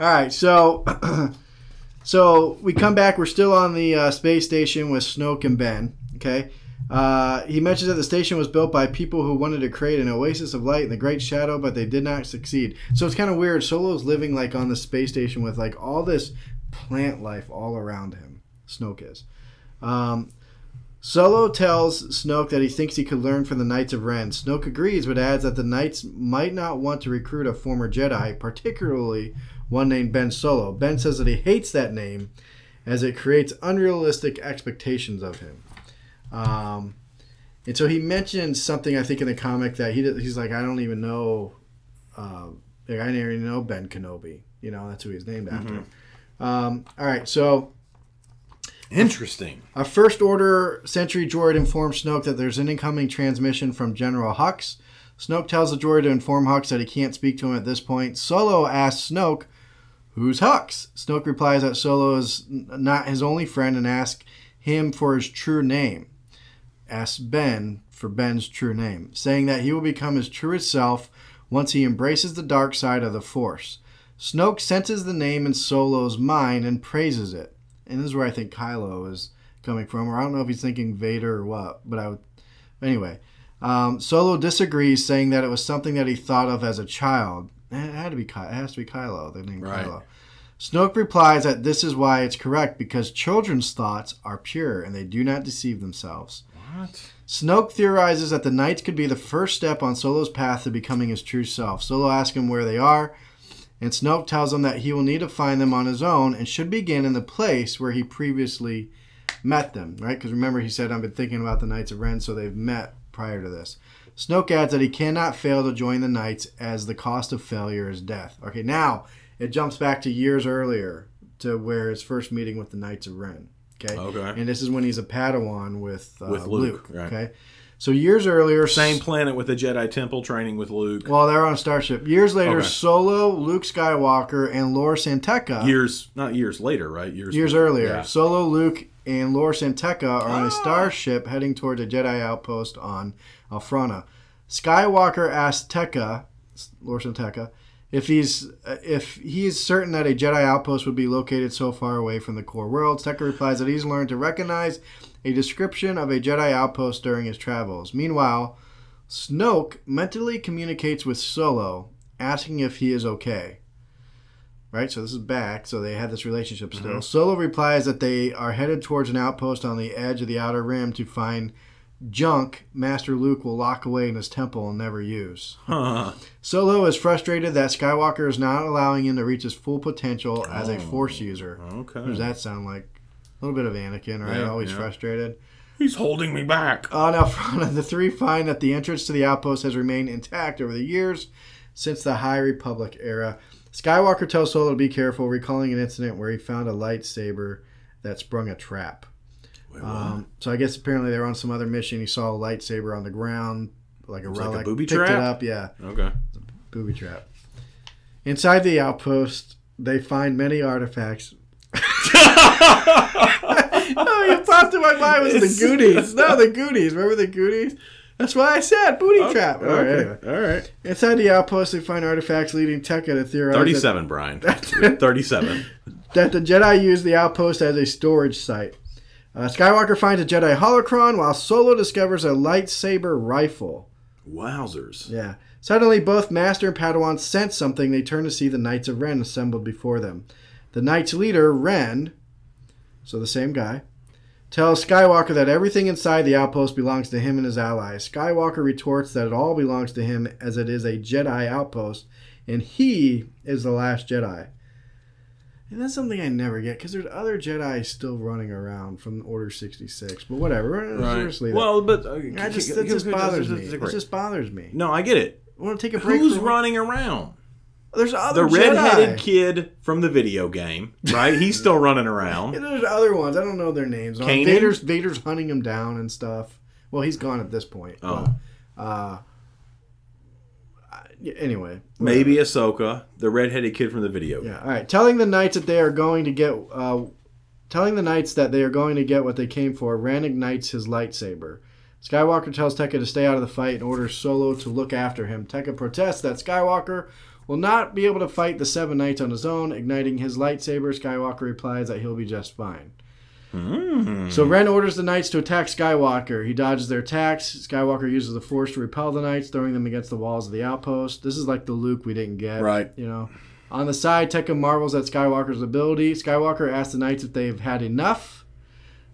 All right, so <clears throat> so we come back. We're still on the uh, space station with Snoke and Ben. Okay. Uh, he mentions that the station was built by people who wanted to create an oasis of light in the great shadow, but they did not succeed. So it's kind of weird. Solo's living like on the space station with like all this plant life all around him. Snoke is. Um, Solo tells Snoke that he thinks he could learn from the Knights of Ren. Snoke agrees, but adds that the Knights might not want to recruit a former Jedi, particularly one named Ben Solo. Ben says that he hates that name as it creates unrealistic expectations of him. Um, and so he mentions something I think in the comic that he he's like I don't even know, uh, I didn't even know Ben Kenobi. You know that's who he's named after. Um, all right, so interesting. a First Order sentry droid informs Snoke that there's an incoming transmission from General Hux. Snoke tells the droid to inform Hux that he can't speak to him at this point. Solo asks Snoke, Who's Hux? Snoke replies that Solo is not his only friend and asks him for his true name. Asks Ben for Ben's true name, saying that he will become his truest self once he embraces the dark side of the Force. Snoke senses the name in Solo's mind and praises it. And this is where I think Kylo is coming from, or I don't know if he's thinking Vader or what, but I would. Anyway, um, Solo disagrees, saying that it was something that he thought of as a child. Eh, It had to be. Ky- It has to be Kylo. The name Right. Kylo. Snoke replies that this is why it's correct because children's thoughts are pure and they do not deceive themselves. What? Snoke theorizes that the Knights could be the first step on Solo's path to becoming his true self. Solo asks him where they are, and Snoke tells him that he will need to find them on his own and should begin in the place where he previously met them, right? Because remember, he said, I've been thinking about the Knights of Ren, so they've met prior to this. Snoke adds that he cannot fail to join the Knights as the cost of failure is death. Okay, now it jumps back to years earlier to where his first meeting with the Knights of Ren. Okay. Okay. And this is when he's a Padawan with uh, With Luke. Luke, right. Okay. So years earlier, Same planet with the Jedi Temple training with Luke. Well, they're on a starship. Years later, Okay. Solo, Luke Skywalker, and Lor San Tekka. years, not years later, right? Years. years earlier, Yeah. Solo, Luke, and Lor San Tekka are on a starship heading toward a Jedi outpost on Elphrona. Skywalker asks Tekka, Lor San Tekka, if he's uh, if he is certain that a Jedi outpost would be located so far away from the core world. Tekka replies that he's learned to recognize a description of a Jedi outpost during his travels. Meanwhile, Snoke mentally communicates with Solo, asking if he is okay. Right, so this is back. So they had this relationship mm-hmm. still. Solo replies that they are headed towards an outpost on the edge of the outer rim to find junk Master Luke will lock away in his temple and never use. Huh. Solo is frustrated that Skywalker is not allowing him to reach his full potential as a Oh. Force user. Okay. What does that sound like? A little bit of Anakin, right? Yeah, Always yeah. frustrated. He's holding me back. On Elphrona, <laughs> the three find that the entrance to the outpost has remained intact over the years since the High Republic era. Skywalker tells Solo to be careful, recalling an incident where he found a lightsaber that sprung a trap. Wait. Um, so I guess apparently they were on some other mission. He saw a lightsaber on the ground, like a was like a relic. booby picked it trap? up, yeah, okay. booby trap. Inside the outpost, they find many artifacts. Oh, you popped in my mind was It's- the Goonies. No, the Goonies. Remember the Goonies? That's why I said booty trap. All right, anyway. All right. Inside the outpost, they find artifacts leading Tekka to theorize that, 37, Brian. <laughs> 37. that the Jedi used the outpost as a storage site. Uh, Skywalker finds a Jedi holocron, while Solo discovers a lightsaber rifle. Wowzers. Yeah. Suddenly, both Master and Padawan sense something. They turn to see the Knights of Ren assembled before them. The Knights' leader, Ren, so the same guy, tells Skywalker that everything inside the outpost belongs to him and his allies. Skywalker retorts that it all belongs to him as it is a Jedi outpost, and he is the last Jedi. And that's something I never get because there's other Jedi still running around from Order 66. But whatever. Seriously. Well, but uh, I just, that just bothers me. It just bothers me. No, I get it. I want to take a break. Who's running around? There's other The redheaded Jedi. kid from the video game, right? He's still running <laughs> Yeah, around. there's other ones. I don't know their names. Uh, Kanan? Vader's Vader's hunting him down and stuff. Well, he's gone at this point. Oh. but, uh, anyway, Maybe Ahsoka, the redheaded kid from the video game. Yeah. All right. Telling the knights that they are going to get, uh, telling the knights that they are going to get what they came for. Ren ignites his lightsaber. Skywalker tells Tekka to stay out of the fight and orders Solo to look after him. Tekka protests that Skywalker will not be able to fight the Seven Knights on his own. Igniting his lightsaber, Skywalker replies that he'll be just fine. Mm. So Ren orders the knights to attack Skywalker. He dodges their attacks. Skywalker uses the Force to repel the knights, throwing them against the walls of the outpost. This is like the Luke we didn't get. Right. You know. On the side, Tekka marvels at Skywalker's ability. Skywalker asks the knights if they've had enough.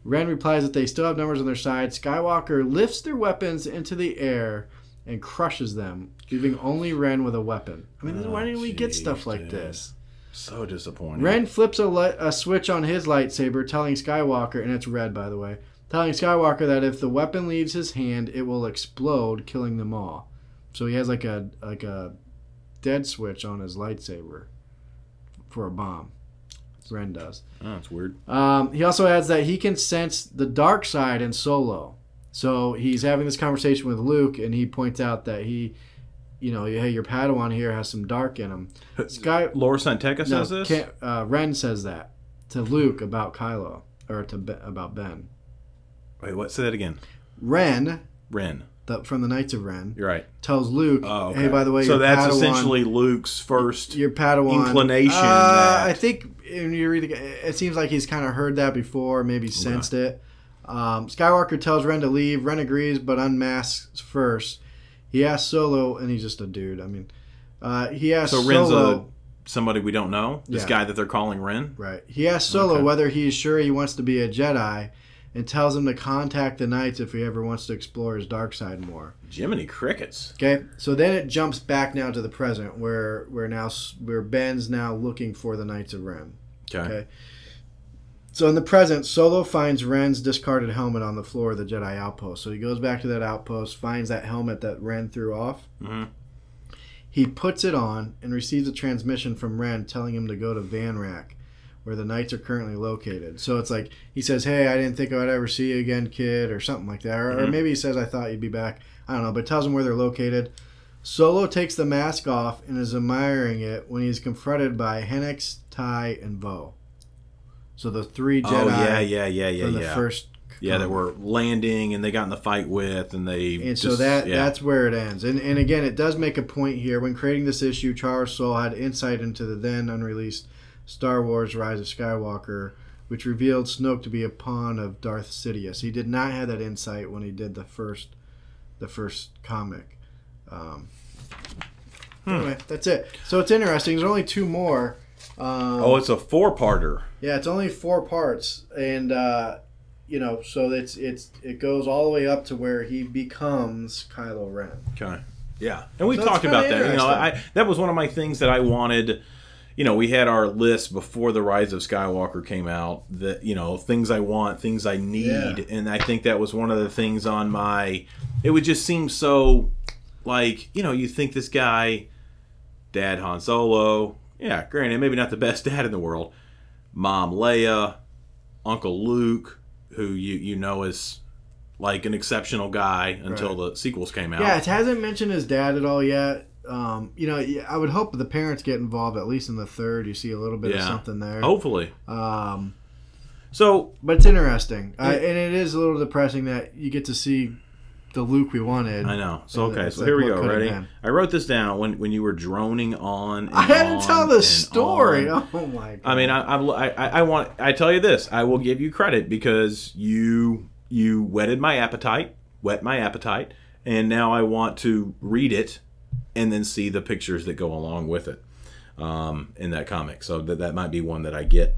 Ren replies that they still have numbers on their side. Skywalker lifts their weapons into the air and crushes them, leaving only Ren with a weapon. I mean, Oh, why didn't we get stuff like dude. this? So disappointing. Ren flips a, li- a switch on his lightsaber, telling Skywalker, and it's red by the way, telling Skywalker that if the weapon leaves his hand, it will explode, killing them all. So he has like a like a dead switch on his lightsaber for a bomb. Ren does. Oh, that's weird. Um, he also adds that he can sense the dark side in Solo. So he's having this conversation with Luke, and he points out that he, you know, hey, your Padawan here has some dark in him. Sky, Laura San Tekka no, says this? uh, Ren says that to Luke about Kylo or to be, about Ben. Wait, what? Say that again. Ren, Ren. the, from the Knights of Ren, You're right. tells Luke, Oh, okay. "Hey, by the way, so that's Padawan, essentially Luke's first. your Padawan inclination Uh, I think when you read, the, it seems like he's kind of heard that before, maybe sensed it. Um, Skywalker tells Ren to leave. Ren agrees, but unmasks first. He asks Solo, and he's just a dude. I mean, uh, he asks So Ren's Solo. a somebody we don't know. This Yeah. guy that they're calling Ren. Right. He asks Solo Okay. whether he's sure he wants to be a Jedi and tells him to contact the Knights if he ever wants to explore his dark side more. Jiminy crickets. Okay. So then it jumps back now to the present where where now where Ben's now looking for the Knights of Ren. Okay. Okay. So in the present, Solo finds Ren's discarded helmet on the floor of the Jedi outpost. So he goes back to that outpost, finds that helmet that Ren threw off. Mhm. He puts it on and receives a transmission from Ren telling him to go to Van Rack, where the Knights are currently located. So it's like he says, "Hey, I didn't think I'd ever see you again, kid," or something like that. Or, or Mhm. maybe he says, "I thought you'd be back." I don't know, but tells him where they're located. Solo takes the mask off and is admiring it when he's confronted by Hennix, Tai, and Voe. So the three Jedi Oh yeah, yeah, yeah, yeah, from the yeah. first. yeah, that were landing and they got in the fight with and they And so that yeah. that's where it ends. And and again, it does make a point here. When creating this issue, Charles Soule had insight into the then unreleased Star Wars: Rise of Skywalker, which revealed Snoke to be a pawn of Darth Sidious. He did not have that insight when he did the first the first comic. Um, Hmm. Anyway, that's it. So it's interesting. There's only two more. Um, Oh, it's a four-parter. Yeah, it's only four parts, and uh, you know, so it's it's it goes all the way up to where he becomes Kylo Ren. Okay. Yeah, and we So talked about that. You know, I that was one of my things that I wanted. You know, we had our list before the Rise of Skywalker came out. That you know, things I want, things I need, Yeah. and I think that was one of the things on my. It would just seem so, like you know, you think this guy, Dad Han Solo. Yeah, granted, maybe not the best <laughs> dad in the world. Mom Leia, Uncle Luke, who you you know is like an exceptional guy until the sequels came out. Yeah, it hasn't mentioned his dad at all yet. Um, you know, I would hope the parents get involved at least in the third. You see a little bit of something there. Hopefully. Um, So but it's interesting, uh, Yeah. and it is a little depressing that you get to see the Luke we wanted. I know. So okay, so like, here we go. Ready? I wrote this down when when you were droning on. And I had to tell the story. on. <laughs> Oh my god! I mean, I, I, I, I want. I tell you this. I will give you credit because you you whetted my appetite, whet my appetite, and now I want to read it and then see the pictures that go along with it um, in that comic. So that that might be one that I get.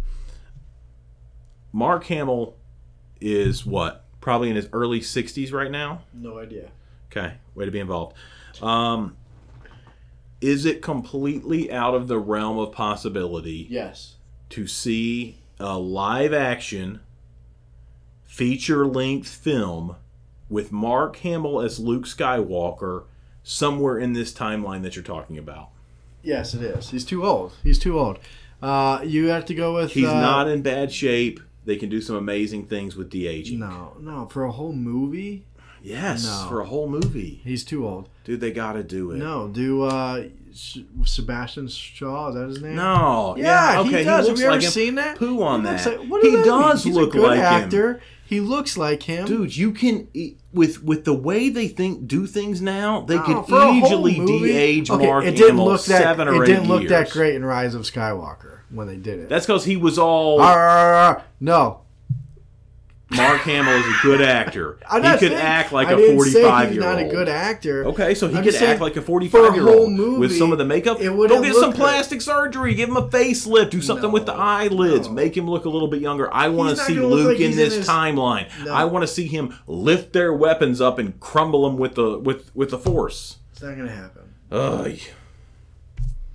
Mark Hamill is what probably in his early 60s right now. no idea. Okay, way to be involved. Um, is it completely out of the realm of possibility Yes. to see a live action feature length film with Mark Hamill as Luke Skywalker somewhere in this timeline that you're talking about? Yes, it is. He's too old. He's too old. Uh, you have to go with. He's uh, not in bad shape. They can do some amazing things with de aging. No, no. For a whole movie, Yes, No. for a whole movie. he's too old. Dude, they got to do it. No, do uh, S- Sebastian Shaw? Is that his name? No. Yeah, okay. he does. looks Have you ever like him. seen that? Poo on He that. like- what he does that mean? does He's look a good like him. actor. He looks like him. Dude, you can with with the way they think do things now, they No, could for a whole easily de-age okay, Mark it didn't Hamill look that, seven or It eight didn't look years. that great in Rise of Skywalker when they did it. That's because he was all Arr, no, Mark Hamill is a good actor. <laughs> I'm he could act like I a didn't say forty-five he's year not old. a good actor. Okay, so he I'm could act like a for forty-five year whole old movie, with some of the makeup. it Go get some good. plastic surgery. Give him a facelift. Do something with the eyelids. no. Make him look a little bit younger. I want to see Luke like in he's in this his- timeline. No. I want to see him lift their weapons up and crumble them with the with with the force. It's not gonna happen. Ugh.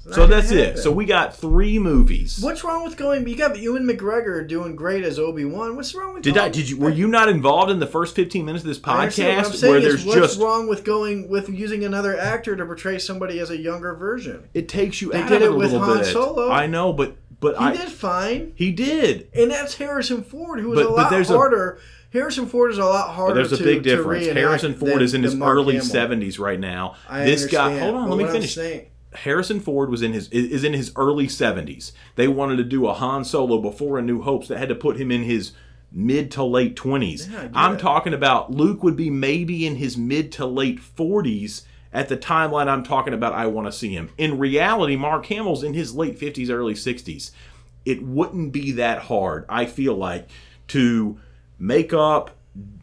Not So that's it. So we got three movies. What's wrong with going? You got Ewan McGregor doing great as Obi Wan. What's wrong with? Did going, I? Did you? Were you not involved in the first fifteen minutes of this I understand. What I'm podcast where there's what's just wrong with going with using another actor to portray somebody as a younger version? it takes you They out did of it with Han bit. Solo. I know, but but He I did fine, he did. and that's Harrison Ford, who was But- a but lot there's a- harder. Harrison Ford is a lot harder. But there's a to, big difference. Harrison Ford than- is in his early Hamill. seventies right now. I this guy, hold on, but let me finish. saying- Harrison Ford was in his is in his early seventies. They wanted to do a Han Solo before A New Hopes that had to put him in his mid to late twenties. Yeah, I get I'm talking about Luke would be maybe in his mid to late forties at the timeline I'm talking about. I want to see him. In reality, Mark Hamill's in his late fifties, early sixties. It wouldn't be that hard, I feel like, to make up.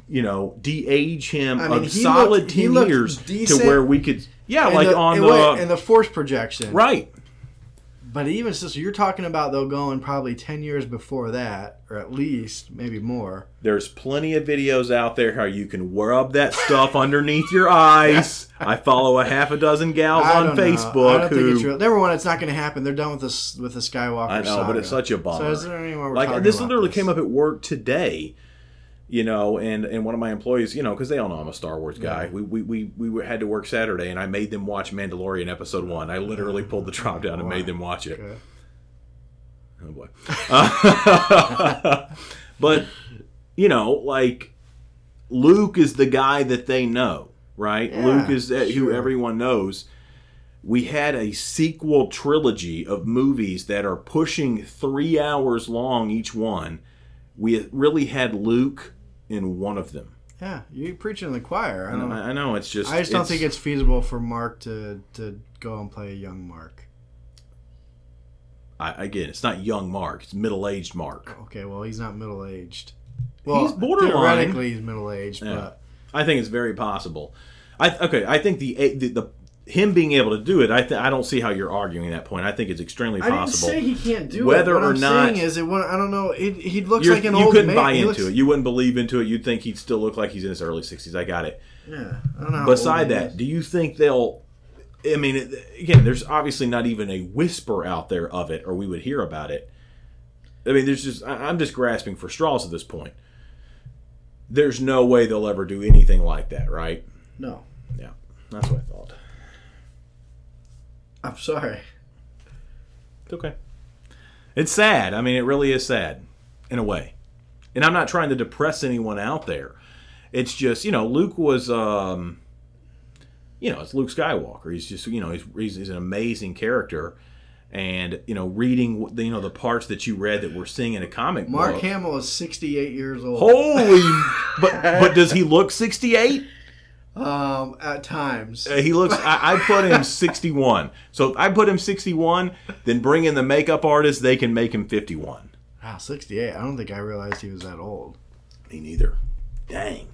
You know, de-age him I mean, a solid looked- ten years decent. to where we could, yeah, And like the, on and the wait, and the force projection, right. But even so, so you're talking about though going probably ten years before that, or at least maybe more. There's plenty of videos out there how you can rub that stuff <laughs> underneath your eyes. <laughs> I follow a half a dozen gals on don't know. Facebook I don't who think it's real. Number one, it's not going to happen. They're done with this with the Skywalker. I know, saga. but it's such a So bummer. is there any more we're like talking this about literally this? came up at work today. You know, and and one of my employees, you know, because they all know I'm a Star Wars guy. We, we we we had to work Saturday, and I made them watch Mandalorian episode one. I literally mm. pulled the drop down and made them watch it. Okay. Oh boy. <laughs> but you know, like Luke is the guy that they know, right? Yeah, Luke is that who everyone knows. We had a sequel trilogy of movies that are pushing three hours long each one. We really had Luke in one of them. Yeah, you're preaching to the choir. I know. I know it's just. I just don't think it's feasible for Mark to to go and play a young Mark. I, again, it's not young Mark; it's middle-aged Mark. Okay, well he's not middle aged. Well, He's borderline. Theoretically, he's middle aged, Yeah. but I think it's very possible. I okay. I think the the, the him being able to do it. I th- I don't see how you're arguing that point. I think it's extremely I didn't possible. say he can't do Whether it. What or I'm not- saying is, it. I don't know. It, he looks like an you old couldn't man. buy He into looks- it. You wouldn't believe into it. You'd think he'd still look like he's in his early 60s. I got it. Yeah, I don't know. Beside that, do you think they'll? I mean, again, there's obviously not even a whisper out there of it, or we would hear about it. I mean, there's just I'm just grasping for straws at this point. There's no way they'll ever do anything like that, right? no, Yeah, that's what I thought. I'm sorry. It's okay. It's sad. I mean, it really is sad in a way. And I'm not trying to depress anyone out there. It's just, you know, Luke was, um, you know, it's Luke Skywalker. He's just, you know, he's, he's, he's an amazing character. And, you know, reading, the, you know, the parts that you read that we're seeing in a comic Mark book. Hamill is 68 years old. Holy, but but <laughs> does he look 68? Um, at times. Uh, He looks. I, I put him <laughs> 61. So I put him 61. Then bring in the makeup artist. They can make him 51. Wow, 68. I don't think I realized he was that old. Me neither. Dang.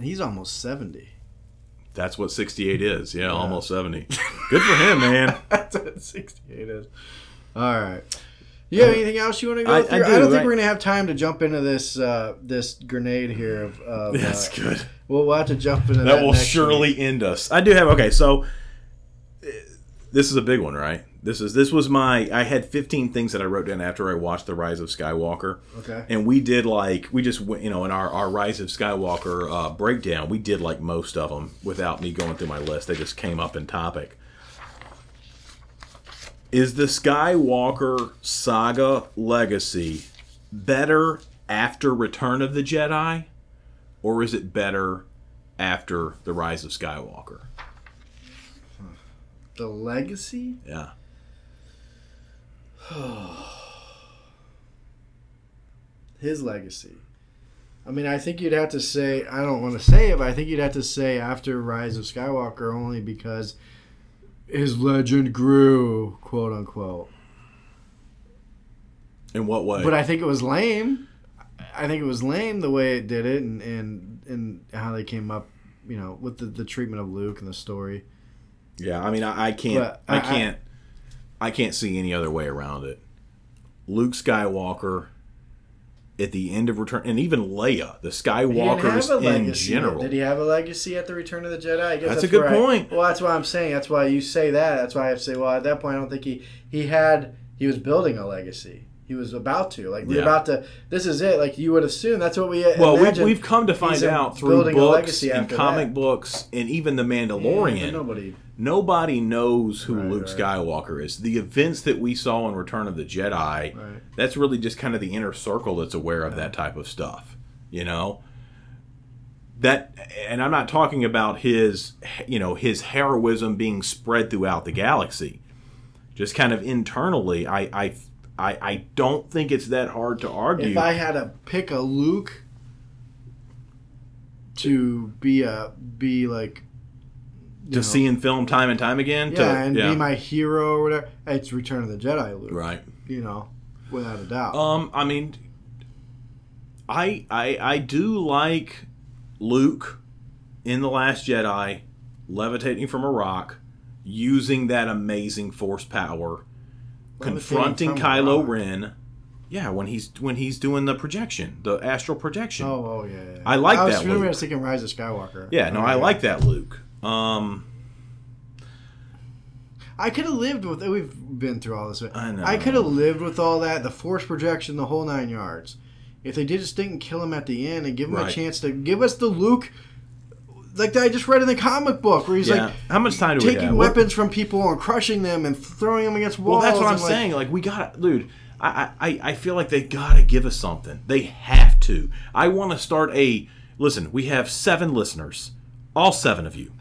He's almost 70. That's what 68 is. Yeah, almost 70. <laughs> Good for him, man. <laughs> That's what 68 is. All right. You have anything else you want to go I- through? I, do, don't think we're gonna have time to jump into this uh, this grenade here. Of, of That's uh, good. We'll, we'll have to jump into that. That will surely week. end us. I do have. Okay, so uh, this is a big one, right? This is this was my. I had 15 things that I wrote down after I watched The Rise of Skywalker. Okay. and we did like we just went you know in our, our rise of skywalker uh, breakdown we did like most of them without me going through my list they just came up in topic is the skywalker saga legacy better after return of the jedi or is it better after the rise of skywalker The legacy. yeah <sighs> His legacy. I mean, I think you'd have to say. I don't want to say it, but I think you'd have to say after Rise of Skywalker only because his legend grew, quote unquote. in what way But I think it was lame. I think it was lame the way it did it, and and, and how they came up, you know, with the, the treatment of Luke and the story. Yeah, I mean, I, I can't, I, I- can't, I, can't see any other way around it. Luke Skywalker at the end of Return, and even Leia, the He didn't have Skywalkers in general. Did he have a legacy at the Return of the Jedi? I guess That's a good I- point. well, that's why I'm saying. That's why you say that. That's why I say. Well, at that point, I don't think he he had. He was building a legacy. He was about to. Like we're Yeah. about to. This is it. Like you would assume. That's what we. well, we've, we've come to find out through books and comic that. books and even The Yeah, Mandalorian. nobody. Nobody knows who Right, Luke right. Skywalker is. The events that we saw in Return of the Jedi, Right. that's really just kind of the inner circle that's aware of that type of stuff. You know? That and I'm not talking about his you know, his heroism being spread throughout the galaxy. Just kind of internally, I I I, I don't think it's that hard to argue. If I had to pick a Luke to be a be like to know, see in film time and time again. yeah, to, and be my hero or whatever, it's Return of the Jedi Luke. right. You know, without a doubt. Um, I mean, I I I do like Luke in the Last Jedi levitating from a rock, using that amazing Force power, confronting Kylo. Ren. Yeah, when he's when he's doing the projection, the astral projection. Oh, oh yeah, yeah. I like I was, that Luke. I was thinking Rise of Skywalker. Yeah, no, Oh, I like that Luke. Um, I could have lived with. We've been through all this. I know. I could have lived with all that, the force projection, the whole nine yards. If they did just didn't kill him at the end and give him a chance to give us the Luke, like I just read in the comic book, where he's yeah. like How much time do we taking have? What- weapons from people and crushing them and throwing them against walls? Well, that's what I'm like, saying. Like we got to dude. I, I I feel like they gotta give us something. They have to. I want to start a. Listen, we have seven listeners, all seven of you.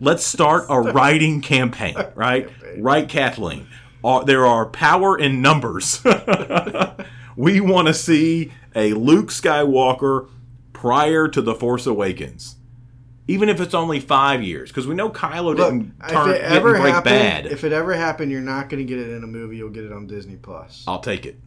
Let's start a <laughs> writing campaign, right? Right, Kathleen. Uh, there are power in numbers. <laughs> we want to see a Luke Skywalker prior to the Force Awakens. Even if it's only five years, because we know Kylo Look, didn't if turn it ever didn't break happened, bad. if it ever happened, you're not going to get it in a movie. You'll get it on Disney Plus. I'll take it.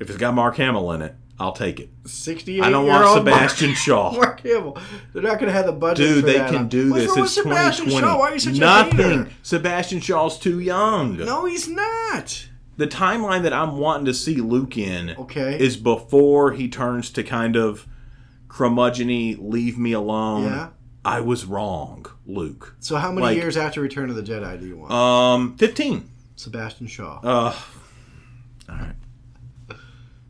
If it's got Mark Hamill in it, I'll take it. Sixty-eight. I don't want Sebastian Mark, <laughs> Shaw. Mark Hamill. They're not going to have the budget. Dude, they that. can do What's this. It's Sebastian 2020. Shaw? Why are you such a Nothing. hater? Sebastian Shaw's too young. No, he's not. The timeline that I'm wanting to see Luke in Okay. is before he turns to kind of curmudgeony, leave me alone. Yeah. I was wrong, Luke. So how many Like- years after Return of the Jedi do you want? Um, 15. Sebastian Shaw. Uh, all right.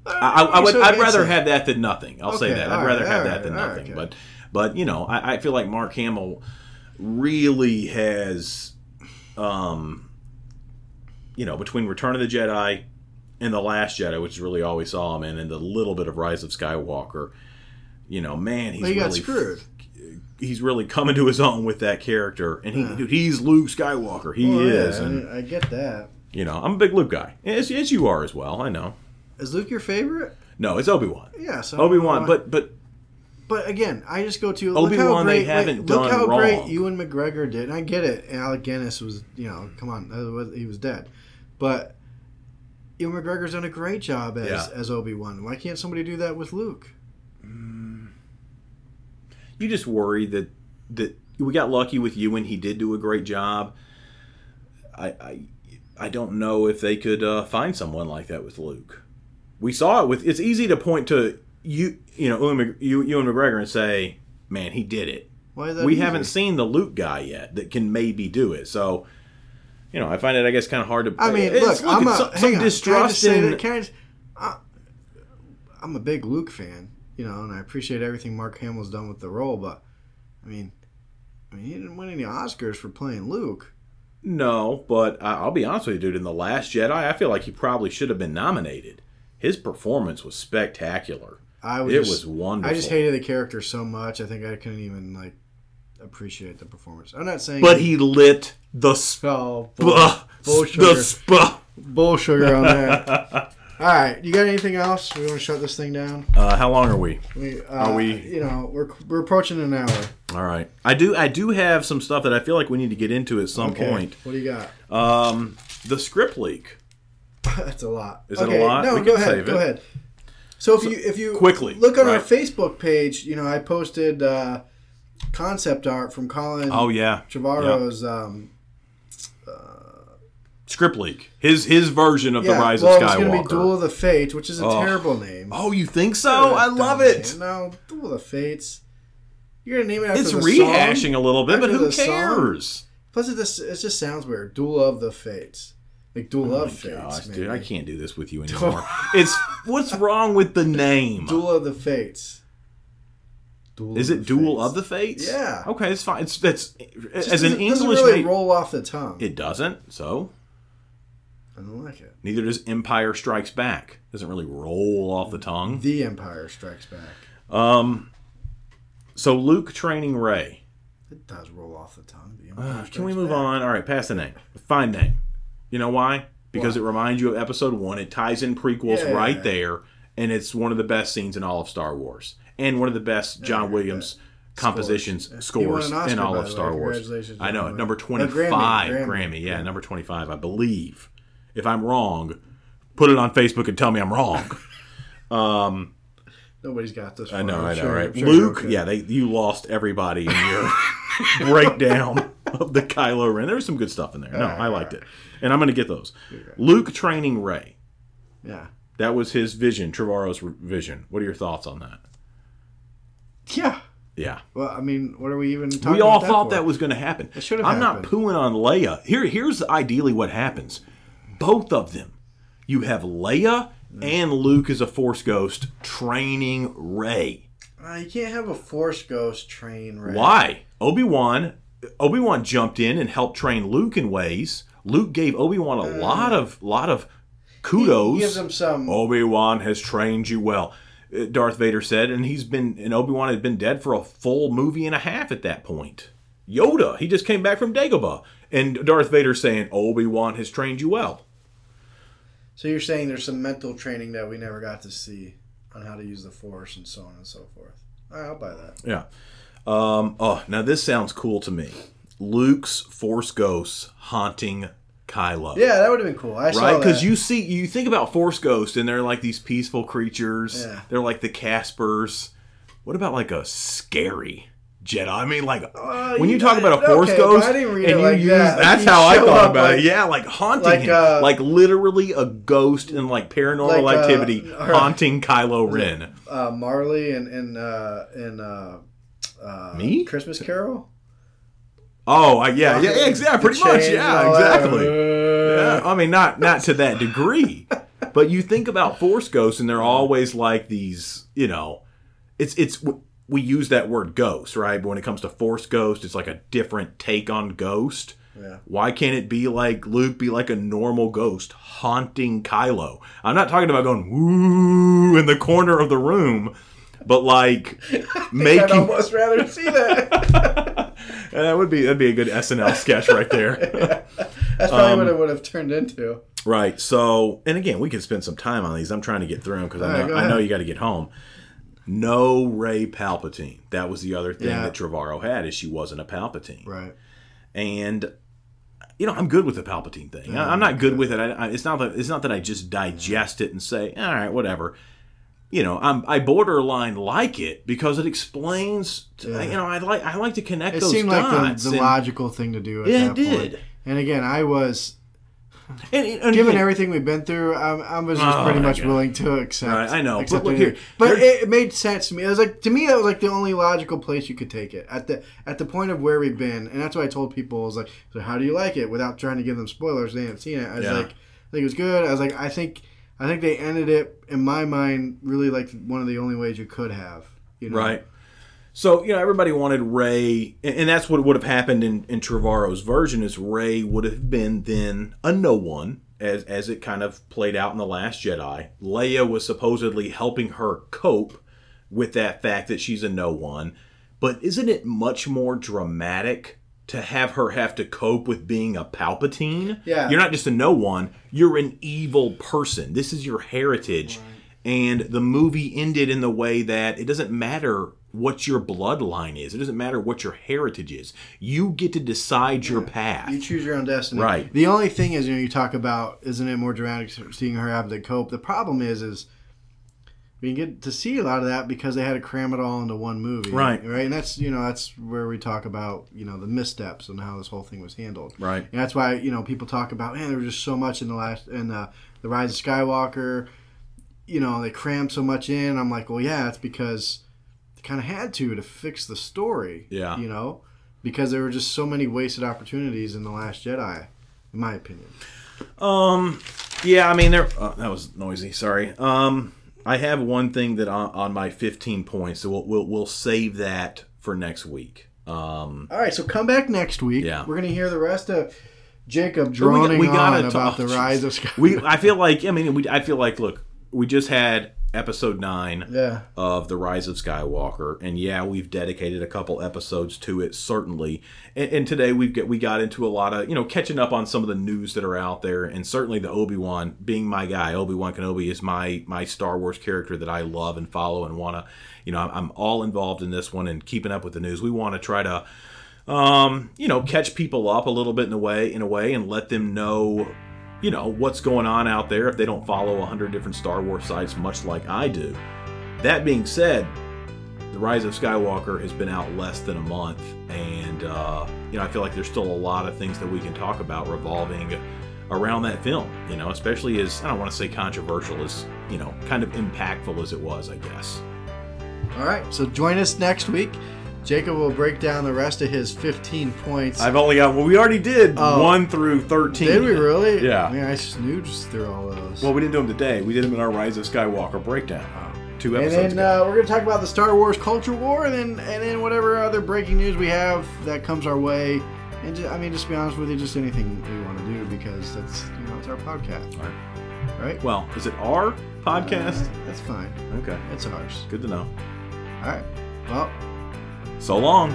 I, I would. So I'd rather have that than nothing. I'll say that. I'd all rather right, have that than all nothing. right, But, but you know, I, I feel like Mark Hamill really has, um, you know, between Return of the Jedi and the Last Jedi, which is really all we saw him in, and the little bit of Rise of Skywalker. You know, man, he's Well, he got really screwed. He's really coming to his own with that character, and he, dude, he's Luke Skywalker. He Well, is, yeah, and I, get that. you know, I'm a big Luke guy, as, as you are as well. I know. Is Luke your favorite? No, it's Obi Wan. Yeah. So Obi Wan, but but But again, I just go to Obi-Wan, look they great, haven't wait, done look how wrong. great Ewan McGregor did. And I get it. Alec Guinness was, you know, come on, he was dead. But Ewan McGregor's done a great job as Yeah. as Obi Wan. Why can't somebody do that with Luke? You just worry that that we got lucky with you and he did do a great job. I I, I don't know if they could uh, find someone like that with Luke. We saw it with. It's easy to point to you, you know, Ewan Ewan McGregor and say, "Man, he did it." Why is that? we easy? haven't seen the Luke guy yet that can maybe do it. So, you know, I find it, I guess, kind of hard to. I mean, it's- look, I'm a some, hang some on, Can I just distrust say in. that? Can I just, uh, I'm a big Luke fan, you know, and I appreciate everything Mark Hamill's done with the role. But I mean, I mean, he didn't win any Oscars for playing Luke. No, but I'll be honest with you, dude. In the Last Jedi, I feel like he probably should have been nominated. His performance was spectacular. I was It just, was wonderful. I just hated the character so much. I think I couldn't even like appreciate the performance. I'm not saying, But he lit the sp- oh, bull, bull the sugar, sp- bull sugar on that. <laughs> All right, you got anything else? We want to shut this thing down. uh, How long are we? We, uh, Are we- You know, we're we're approaching an hour. All right. I do. I do have some stuff that I feel like we need to get into at some Okay, point. what do you got? Um, the script leak. <laughs> That's a lot. Is it a lot? No, We go can ahead. Go ahead. So if you if you quickly, look on our. Facebook page, you know I posted uh, concept art from Colin Oh yeah, Trevorrow's. Um, script leak. His his version of yeah, the Rise well, of it's going to be Duel of the Fates, which is a Oh. terrible name. oh, you think so? I love it. name. No, Duel of the Fates. You're going to name it after It's rehashing Song? a little bit, but who the song? cares? Plus, it just, it just sounds weird. Duel of the Fates, like Duel Oh of Fates. gosh, dude, I can't do this with you anymore. <laughs> it's what's wrong with the name? Duel of the Fates. Duel Is it Duel Fates. of the Fates? Yeah. Okay, it's fine. It's that's Just as an doesn't- doesn't English really roll off the tongue. it doesn't. So don't like it. neither does Empire Strikes Back. Doesn't really roll off the tongue. The Empire Strikes Back. Um. So Luke training Rey. It does roll off the tongue. The Uh, can we move Back. on? All right, pass the name. Fine name. You know why? Because it reminds you of Episode One. It ties in prequels Yeah. right there, and it's one of the best scenes in all of Star Wars, and one of the best John Williams compositions scores Oscar, in all of Star. Wars. I know it. Number Williams. twenty Uh, Grammy, Grammy. Grammy. Yeah, number twenty five, I believe. If I'm wrong, put it on Facebook and tell me I'm wrong. Um, Nobody's got this. I know. I'm I know, sure- right? Sure Luke, okay. yeah, they you lost everybody in your <laughs> breakdown of the Kylo Ren. There was some good stuff in there. No, I liked it, and I'm going to get those. Luke training Rey. Yeah. That was his vision, Trevorrow's vision. What are your thoughts on that? Yeah. Yeah, Well, I mean, what are we even talking about? we all thought for? that was going to happen. It should have I'm not happened. pooing on Leia. Here, here's ideally what happens. Both of them. You have Leia and Luke as a Force ghost training Rey. Uh, you can't have a Force Ghost train, right? Why? Obi Wan Obi Wan jumped in and helped train Luke in ways. Luke gave Obi Wan a lot of lot of kudos. He gives him some. Obi Wan has trained you well. uh, Darth Vader said, and he's been and Obi Wan had been dead for a full movie and a half at that point. Yoda, he just came back from Dagobah, and Darth Vader saying Obi Wan has trained you well. So you're saying there's some mental training that we never got to see on how to use the Force and so on and so forth. All right, I'll buy that. Yeah. Um, oh, now this sounds cool to me. Luke's Force ghosts haunting Kylo. Yeah, that would have been cool. I right? Because you see, you think about Force Ghosts, and they're like these peaceful creatures. Yeah. They're like the Caspers. What about like a scary Jedi? I mean, like Uh, when you you- talk about a Force okay, Ghost, I didn't read and you like use that. Like, that's you how I thought about like- it. Yeah, like haunting like, him, uh, like literally a ghost and like paranormal Like, uh, activity <laughs> or- haunting Kylo Ren. uh, Marley and and uh, and uh, uh, Me? Christmas Carol. Oh, I, yeah, yeah, yeah, exactly, pretty much, yeah, exactly. Yeah, I mean, not not to that degree, but you think about Force ghosts, and they're always like these. You know, it's it's we use that word ghost, right? But when it comes to Force ghost, it's like a different take on ghost. Yeah. Why can't it be like Luke be like a normal ghost haunting Kylo? I'm not talking about going woo in the corner of the room, but like <laughs> making. I'd almost rather see that. <laughs> That would be that'd be a good SNL sketch right there. <laughs> That's probably Um, what it would have turned into. Right. So, and again, we could spend some time on these. I'm trying to get through them because I right, know I know you got to get home. No Rey Palpatine. That was the other thing Yeah. that Trevorrow had is she wasn't a Palpatine. Right. And you know, I'm good with the Palpatine thing. I- I'm not good with it. I, I, it's not that it's not that I just digest it and say, all right, whatever. You know, I'm I borderline like it because it explains. To, Yeah. You know, I like I like to connect It seemed like the, the and- logical thing to do at Yeah, that it point. did. And again, I was and, and given again, everything we've been through, I, I was just Oh, pretty much willing to accept. Right, I know. accept But look it. here, but it, it made sense to me. It was like to me that was like the only logical place you could take it at the at the point of where we've been, and that's why I told people I was like, so how do you like it? Without trying to give them spoilers, they haven't seen it. I was Yeah. like, I think it was good. I was like, I think I think they ended it in my mind really like one of the only ways you could have. You know? Right. So you know, everybody wanted Rey, and that's what would have happened in in Trevorrow's version. Is Rey would have been then a no one, as as it kind of played out in the Last Jedi. Leia was supposedly helping her cope with that fact that she's a no one. But isn't it much more dramatic to have her have to cope with being a Palpatine? Yeah. You're not just a no one, you're an evil person. This is your heritage. And the movie ended in the way that it doesn't matter what your bloodline is. It doesn't matter what your heritage is. You get to decide your path. You choose your own destiny. Right. The only thing is, you know, you talk about, isn't it more dramatic seeing her have to cope? The problem is, is we get to see a lot of that because they had to cram it all into one movie. Right. Right. And that's, you know, that's where we talk about, you know, the missteps and how this whole thing was handled. Right. And that's why, you know, people talk about, man, there was just so much in the last, in uh, the Rise of Skywalker. You know, they crammed so much in. I'm like, well, yeah, it's because kind of had to to fix the story. Yeah. You know, because there were just so many wasted opportunities in the Last Jedi, in my opinion. Um, yeah, I mean, there. Uh, that was noisy. Sorry. Um, I have one thing that on, on my 15 points, so we'll, we'll we'll save that for next week. Um, All right, so come back next week. Yeah. We're gonna hear the rest of Jacob we, droning we gotta on talk about the rise of Skywalker. We, I feel like, I mean, we, I feel like, look, we just had episode nine. yeah. of the rise of skywalker and yeah we've dedicated a couple episodes to it certainly and, and today we've get we got into a lot of you know catching up on some of the news that are out there and certainly the obi-wan being my guy obi-wan kenobi is my my star wars character that i love and follow and want to you know I'm, I'm all involved in this one and keeping up with the news we want to try to um, you know, catch people up a little bit in a way, in a way, and let them know, you know, what's going on out there if they don't follow a hundred different Star Wars sites, much like I do. That being said, the Rise of Skywalker has been out less than a month, and uh, you know, I feel like there's still a lot of things that we can talk about revolving around that film. You know, especially as I don't want to say controversial, as you know, kind of impactful as it was, I guess. All right, so join us next week. Jacob will break down the rest of his 15 points. I've only got well, we already did Oh. one through thirteen. Did we really? Yeah. I mean, I snoozed through all those. Well, we didn't do them today. We did them in our Rise of Skywalker breakdown. Two and episodes then ago. uh, we're going to talk about the Star Wars culture war, and then and then whatever other breaking news we have that comes our way. And just, I mean, just to be honest with you, just anything we want to do because that's you know it's our podcast, Right. right? Well, is it our podcast? Uh, that's fine. Okay, It's ours. good to know. All right. Well, so long!